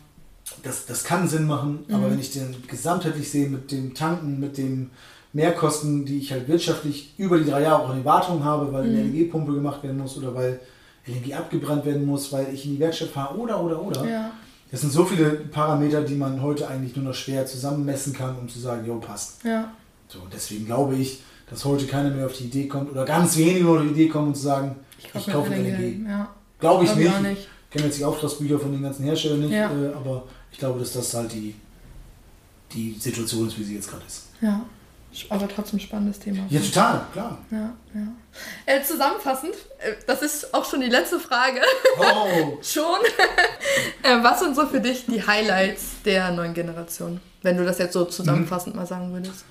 Das, das kann Sinn machen, mhm. aber wenn ich den gesamtheitlich sehe mit dem Tanken, mit den Mehrkosten, die ich halt wirtschaftlich über die drei Jahre auch in Wartung habe, weil mhm. eine LNG-Pumpe gemacht werden muss oder weil LNG abgebrannt werden muss, weil ich in die Werkstatt fahre oder oder oder. Ja das sind so viele Parameter, die man heute eigentlich nur noch schwer zusammenmessen kann, um zu sagen, jo, passt. Ja. So, deswegen glaube ich, dass heute keiner mehr auf die Idee kommt oder ganz wenige auf die Idee kommen und zu sagen, ich, ich kaufe eine LNG. Ja. Glaube ich, glaub nicht. Ich kenne jetzt die Auftragsbücher von den ganzen Herstellern nicht, ja. äh, aber ich glaube, dass das halt die, die Situation ist, wie sie jetzt gerade ist. Ja. Aber trotzdem spannendes Thema. Ja, total, klar. Ja, ja. Äh, zusammenfassend, äh, das ist auch schon die letzte Frage. Oh. schon. äh, was sind so für dich die Highlights der neuen Generation? Wenn du das jetzt so zusammenfassend mhm. mal sagen würdest.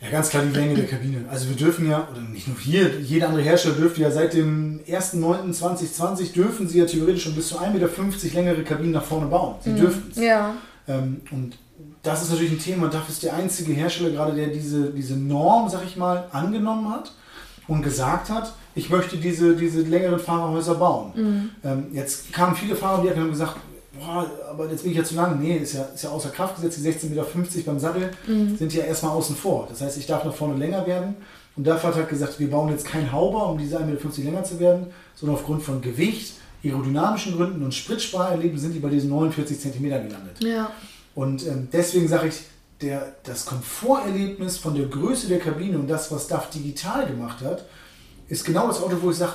Ja, ganz klar die Länge der Kabine. Also wir dürfen ja, oder nicht nur hier, jeder andere Hersteller dürfte ja seit dem 1.9.2020 dürfen sie ja theoretisch schon bis zu 1,50 Meter längere Kabinen nach vorne bauen. Sie mhm. dürfen es. Ja. Ähm, und das ist natürlich ein Thema. DAF ist der einzige Hersteller gerade, der diese, diese Norm, sag ich mal, angenommen hat und gesagt hat, ich möchte diese, diese längeren Fahrerhäuser bauen. Mhm. Ähm, jetzt kamen viele Fahrer, die haben gesagt, boah, aber jetzt bin ich ja zu lang. Nee, ist ja, ist ja außer Kraft gesetzt. Die 16,50 Meter beim Sattel mhm. sind ja erstmal außen vor. Das heißt, ich darf nach vorne länger werden. Und der hat gesagt, wir bauen jetzt keinen Hauber, um diese 1,50 Meter länger zu werden, sondern aufgrund von Gewicht, aerodynamischen Gründen und Spritsparerleben sind die bei diesen 49 Zentimeter gelandet. Ja. Und ähm, deswegen sage ich, der, das Komforterlebnis von der Größe der Kabine und das, was DAF digital gemacht hat, ist genau das Auto, wo ich sage,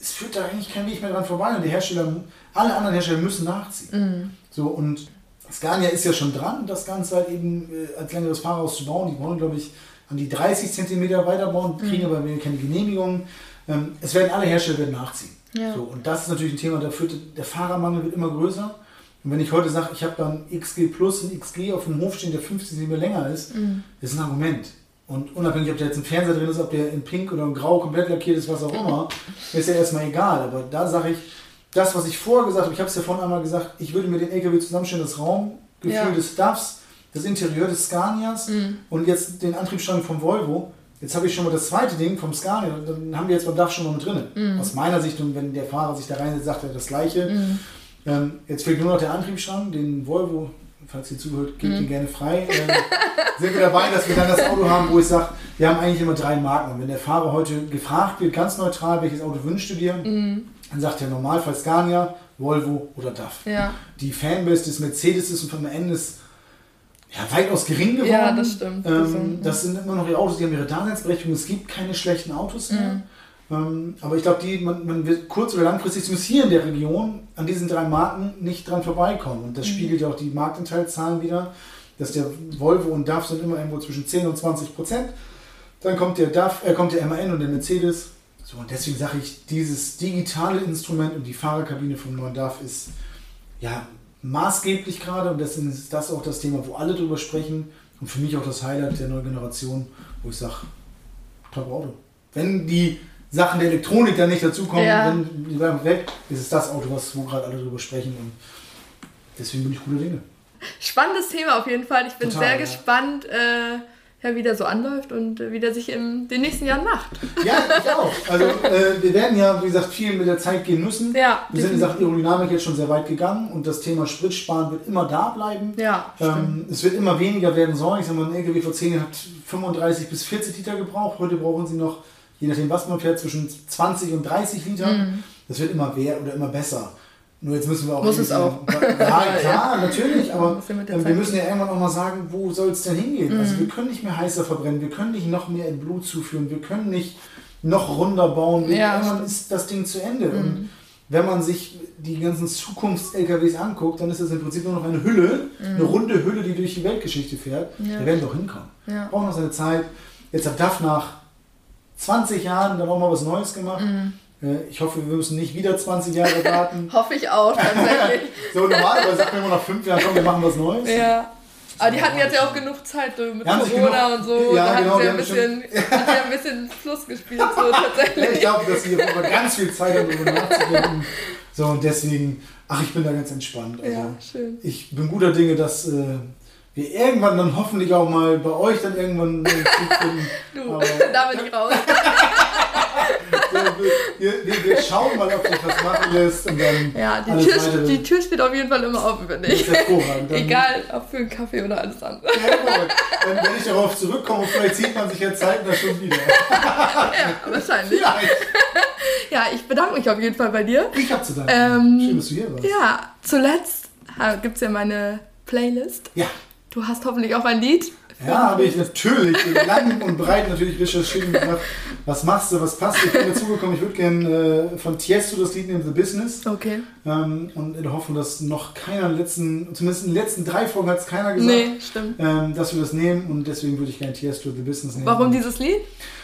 es führt da eigentlich kein Weg mehr dran vorbei und die Hersteller, alle anderen Hersteller müssen nachziehen. Mhm. So und Scania ist ja schon dran, das Ganze halt eben äh, als längeres Fahrhaus zu bauen. Die wollen, glaube ich, an die 30 cm weiterbauen, kriegen mhm. aber keine Genehmigung. Ähm, es werden alle Hersteller werden nachziehen. Ja. So, und das ist natürlich ein Thema, da führt, der Fahrermangel wird immer größer. Und wenn ich heute sage, ich habe dann XG Plus und XG auf dem Hof stehen, der 15 cm länger ist, mhm. ist ein Argument. Und unabhängig, ob da jetzt ein Fernseher drin ist, ob der in Pink oder in Grau komplett lackiert ist, was auch immer, ist ja erstmal egal. Aber da sage ich, das, was ich vorher gesagt habe, ich habe es ja vorhin einmal gesagt, ich würde mir den LKW zusammenstellen, das Raumgefühl ja. des Stuffs, das Interieur des Scanias mhm. und jetzt den Antriebsstrang vom Volvo. Jetzt habe ich schon mal das zweite Ding vom Scania, dann haben wir jetzt beim DAF schon mal mit drin. Mhm. Aus meiner Sicht, und wenn der Fahrer sich da reinsetzt, sagt er das Gleiche. Mhm. Ähm, jetzt fehlt nur noch der Antriebsstrang, den Volvo falls ihr zuhört, gebt ihn mhm. gerne frei. Ähm, sind wir dabei, dass wir dann das Auto haben, wo ich sage, wir haben eigentlich immer drei Marken. Und wenn der Fahrer heute gefragt wird, ganz neutral, welches Auto wünschst du dir, mhm. dann sagt er Normalfall Scania, Volvo oder DAF. Ja. Die Fanbase des Mercedes ist und vom Ende ist ja, weitaus gering geworden. Ja, das stimmt. Ähm, das sind immer noch die Autos, die haben ihre Daseinsberechtigung. Es gibt keine schlechten Autos mehr. Mhm. Ähm, aber ich glaube, man, man wird kurz- oder langfristig zumindest hier in der Region an diesen drei Marken nicht dran vorbeikommen. Und das mhm. spiegelt ja auch die Marktanteilszahlen wieder, dass der Volvo und DAF sind immer irgendwo zwischen 10 und 20 Prozent. Dann kommt der DAF, äh, kommt der MAN und der Mercedes. So, und deswegen sage ich, dieses digitale Instrument und die Fahrerkabine vom neuen DAF ist ja maßgeblich gerade und deswegen ist das auch das Thema, wo alle drüber sprechen und für mich auch das Highlight der neuen Generation, wo ich sage, top Auto. Wenn die Sachen der Elektronik dann nicht dazukommen, ja. dann die bleiben weg. ist es das Auto, was, wo gerade alle drüber sprechen. Und deswegen bin ich gute Dinge. Spannendes Thema auf jeden Fall. Ich bin Total, sehr ja. gespannt, äh, ja, wie der so anläuft und äh, wie der sich in den nächsten Jahren macht. Ja, ich auch. Also äh, wir werden ja, wie gesagt, viel mit der Zeit gehen müssen. Ja, wir sind in Sachen Aerodynamik jetzt schon sehr weit gegangen und das Thema Spritsparen wird immer da bleiben. Ja, ähm, es wird immer weniger werden sollen. Ich sage mal, ein LKW vor 10 Jahren hat 35 bis 40 Liter gebraucht. Heute brauchen sie noch je nachdem, was man fährt, zwischen 20 und 30 Liter. Mhm. Das wird immer mehr oder immer besser. Nur jetzt müssen wir auch. Muss es auch. Ja, klar, natürlich, aber ähm, wir müssen ja irgendwann auch mal sagen, wo soll es denn hingehen? Mhm. Also wir können nicht mehr heißer verbrennen, wir können nicht noch mehr in Blut zuführen, wir können nicht noch runder bauen. Ja, irgendwann ist das Ding zu Ende. Mhm. Und wenn man sich die ganzen Zukunfts-LKWs anguckt, dann ist das im Prinzip nur noch eine Hülle, mhm. eine runde Hülle, die durch die Weltgeschichte fährt. Ja. Da werden wir doch hinkommen. Ja. Brauchen noch seine Zeit. Jetzt hat DAF nach 20 Jahren dann auch mal was Neues gemacht. Mhm. Äh, ich hoffe, wir müssen nicht wieder 20 Jahre warten. hoffe ich auch, tatsächlich. so normalerweise sagt man immer nach 5 Jahren, komm, wir machen was Neues. Ja. Aber die hatten jetzt ja auch genug Zeit mit ja, Corona genug, und so. Ja, da genau, hatten sie ein bisschen, hat ja ein bisschen Fluss gespielt, so tatsächlich. ich glaube, dass sie aber ganz viel Zeit haben, darüber nachzudenken. So, und deswegen, ach, ich bin da ganz entspannt. Also, ja, schön. Ich bin guter Dinge, dass äh, wir irgendwann dann hoffentlich auch mal bei euch dann irgendwann du, Aber, da bin ich raus. wir, wir, wir, schauen mal, ob sich was machen lässt. Und dann ja, die Tür, die Tür steht auf jeden Fall immer offen, finde ich. Egal, ob für einen Kaffee oder alles andere. Ja, wenn, wenn ich darauf zurückkomme, vielleicht sieht man sich ja zeitnah schon wieder. ja, wahrscheinlich. Vielleicht. Ja, ich bedanke mich auf jeden Fall bei dir. Ich habe zu danken. Ähm, Schön, dass du hier warst. Ja, zuletzt gibt es ja meine Playlist. Ja. Du hast hoffentlich auch ein Lied. Ja, habe ich natürlich lang und breit natürlich recherchiert und gedacht, was machst du, was passt. Ich bin dazu gekommen, ich würde gerne äh, von Tiesto das Lied nehmen, The Business. Okay. Ähm, und in der Hoffnung, dass noch keiner in den letzten, zumindest in den letzten drei Folgen hat es keiner gesagt, nee, stimmt. Ähm, dass wir das nehmen und deswegen würde ich gerne Tiesto The Business nehmen. Warum dieses Lied?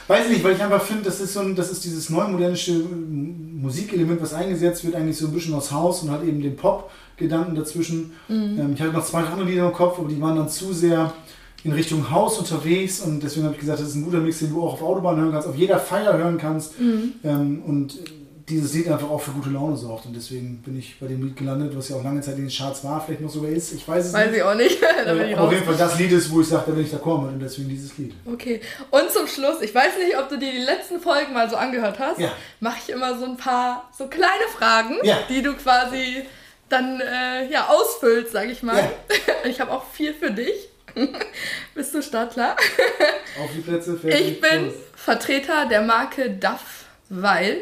Weiß ich nicht, weil ich einfach finde, das ist so ein, das ist dieses neumodernische Musikelement, was eingesetzt wird, eigentlich so ein bisschen aus Haus und hat eben den Pop Gedanken dazwischen. Mhm. Ähm, ich hatte noch zwei andere Lieder im Kopf, aber die waren dann zu sehr in Richtung Haus unterwegs und deswegen habe ich gesagt, das ist ein guter Mix, den du auch auf Autobahn hören kannst, auf jeder Feier hören kannst mhm. ähm, und dieses Lied einfach auch für gute Laune sorgt und deswegen bin ich bei dem Lied gelandet, was ja auch lange Zeit in den Charts war, vielleicht noch sogar ist, ich weiß es weiß nicht. Weiß ich auch nicht. äh, aber auf jeden Fall das Lied ist, wo ich sage, da bin ich d'accord mit und deswegen dieses Lied. Okay, und zum Schluss, ich weiß nicht, ob du dir die letzten Folgen mal so angehört hast, ja. mache ich immer so ein paar so kleine Fragen, ja. die du quasi dann äh, ja, ausfüllst, sag ich mal. Ja. Ich habe auch viel für dich. Bist du startklar? Auf die Plätze, fertig. Ich bin los. Vertreter der Marke DAF, weil.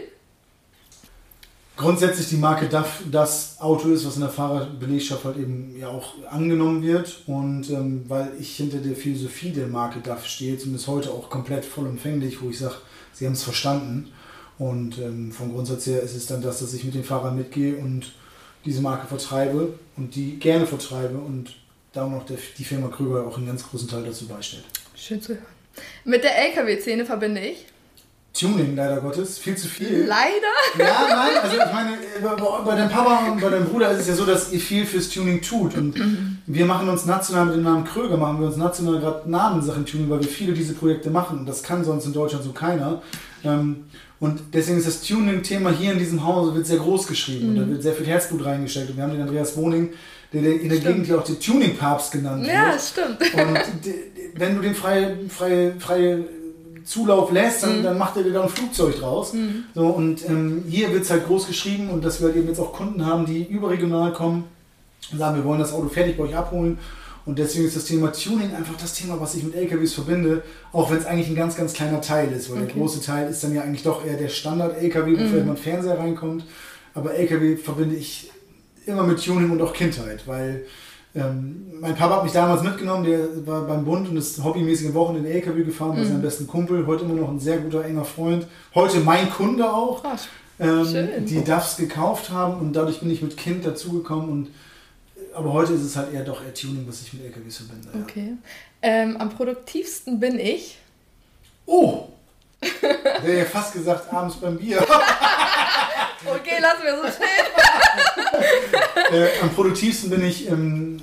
Grundsätzlich die Marke DAF das Auto ist, was in der Fahrerbelegschaft halt eben ja auch angenommen wird. Und ähm, weil ich hinter der Philosophie der Marke DAF stehe, zumindest heute auch komplett vollumfänglich, wo ich sage, sie haben es verstanden. Und ähm, vom Grundsatz her ist es dann das, dass ich mit den Fahrern mitgehe und diese Marke vertreibe und die gerne vertreibe und darum auch der, die Firma Krüger auch einen ganz großen Teil dazu beistellt. Schön zu hören. Mit der LKW-Szene verbinde ich. Tuning, leider Gottes, viel zu viel. Leider. Ja, nein, also ich meine, bei, bei deinem Papa und bei deinem Bruder ist es ja so, dass ihr viel fürs Tuning tut. Und wir machen uns national mit dem Namen Kröger, machen wir uns national gerade Namenssachen Tuning, weil wir viele diese Projekte machen. Und das kann sonst in Deutschland so keiner. Ähm, Und deswegen ist das Tuning-Thema hier in diesem Hause wird sehr groß geschrieben. Und da wird sehr viel Herzblut reingesteckt. Und wir haben den Andreas Woning, der in der Stimmt. Gegend ja auch der Tuning-Papst genannt Ja, wird. stimmt. Und wenn du den freie, freie, freie Zulauf lässt, dann, dann macht er dir da ein Flugzeug draus. So, und ähm, hier wird es halt groß geschrieben und dass wir halt eben jetzt auch Kunden haben, die überregional kommen und sagen, wir wollen das Auto fertig bei euch abholen. Und deswegen ist das Thema Tuning einfach das Thema, was ich mit LKWs verbinde, auch wenn es eigentlich ein ganz, ganz kleiner Teil ist, weil der Okay. große Teil ist dann ja eigentlich doch eher der Standard-LKW, wo vielleicht mal ein Fernseher reinkommt. Aber LKW verbinde ich immer mit Tuning und auch Kindheit, weil ähm, mein Papa hat mich damals mitgenommen, der war beim Bund und ist hobbymäßig in Wochen in den LKW gefahren, war sein besten Kumpel, heute immer noch ein sehr guter, enger Freund. Heute mein Kunde auch, Krass. ähm, die DAFs gekauft haben und dadurch bin ich mit Kind dazugekommen und aber heute ist es halt eher doch eher Tuning, was ich mit LKWs verbinde. Ja. Okay. Ähm, am produktivsten bin ich. Oh! Wäre ja fast gesagt, abends beim Bier. Okay, lassen wir so stehen. äh, am produktivsten bin ich, ähm,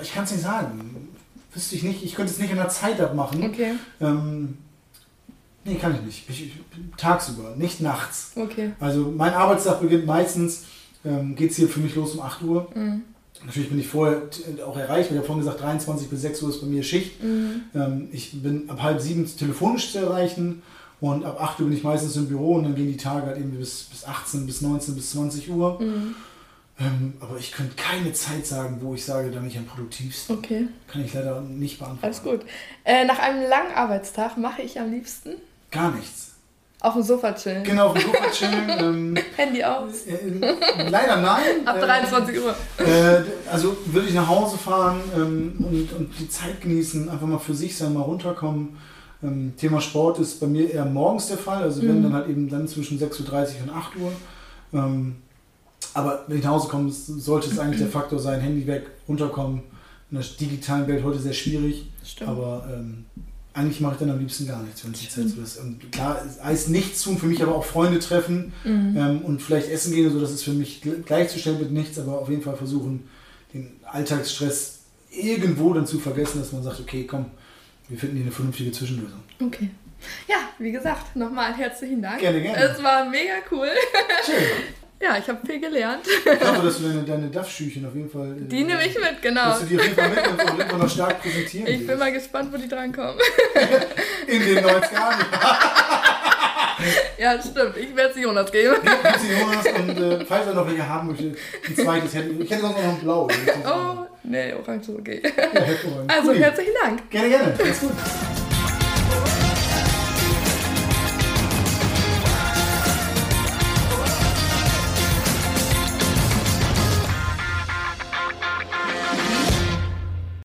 ich kann es nicht sagen. Wüsste ich nicht, ich könnte es nicht in der Zeit abmachen. Okay, Ähm, nee, kann ich nicht. Ich, ich, tagsüber, nicht nachts. okay. Also mein Arbeitstag beginnt meistens, ähm, geht es hier für mich los um 8 Uhr. Mhm. Natürlich bin ich vorher auch erreicht. Ich habe vorhin gesagt, 23 bis 6 Uhr ist bei mir Schicht. Mhm. Ähm, ich bin ab halb sieben telefonisch zu erreichen und ab 8 Uhr bin ich meistens im Büro und dann gehen die Tage halt eben bis, bis 18, bis 19, bis 20 Uhr. Mhm. Ähm, aber ich könnte keine Zeit sagen, wo ich sage, da bin ich am produktivsten. Okay, Kann ich leider nicht beantworten. alles gut. Äh, nach einem langen Arbeitstag mache ich am liebsten Gar nichts. Auf dem Sofa chillen. Genau, auf dem Sofa chillen. ähm, Handy aus. äh, leider nein. Ab Äh, 23 Uhr. Äh, also würde ich nach Hause fahren ähm, und, und die Zeit genießen, einfach mal für sich sein, mal runterkommen. Ähm, Thema Sport ist bei mir eher morgens der Fall, also wenn Mhm. dann halt eben dann zwischen 6.30 Uhr und 8 Uhr. Ähm, aber wenn ich nach Hause komme, sollte es eigentlich der Faktor sein, Handy weg, runterkommen. In der digitalen Welt heute sehr schwierig, Stimmt. aber ähm, eigentlich mache ich dann am liebsten gar nichts, wenn es die Zeit so ist. Und klar, heißt nichts tun, für mich aber auch Freunde treffen Mhm. ähm, und vielleicht essen gehen, so das ist für mich gl- gleichzustellen mit nichts, aber auf jeden Fall versuchen, den Alltagsstress irgendwo dann zu vergessen, dass man sagt, okay, komm, wir finden hier eine vernünftige Zwischenlösung. Okay. Ja, wie gesagt, nochmal herzlichen Dank. Gerne, gerne. Es war mega cool. Schön. Ja, ich habe viel gelernt. Ich hoffe, dass du deine, deine Duff-Schüchen auf jeden Fall. äh, Die nehme ich mit, genau. Dass du die auf jeden Fall mitnimmst und Fall noch stark präsentieren Ich bin mal gespannt, wo die drankommen. In den 90 Jahren. Ja, stimmt. Ich werde es Jonas geben. Grüße Jonas und äh, falls er noch welche haben möchte, ein zweites hätte ich. hätte sonst noch ein Blau. Oh, nee, orange ist okay. Ja. Also, Cool. herzlichen Dank. Gerne, gerne. Alles gut.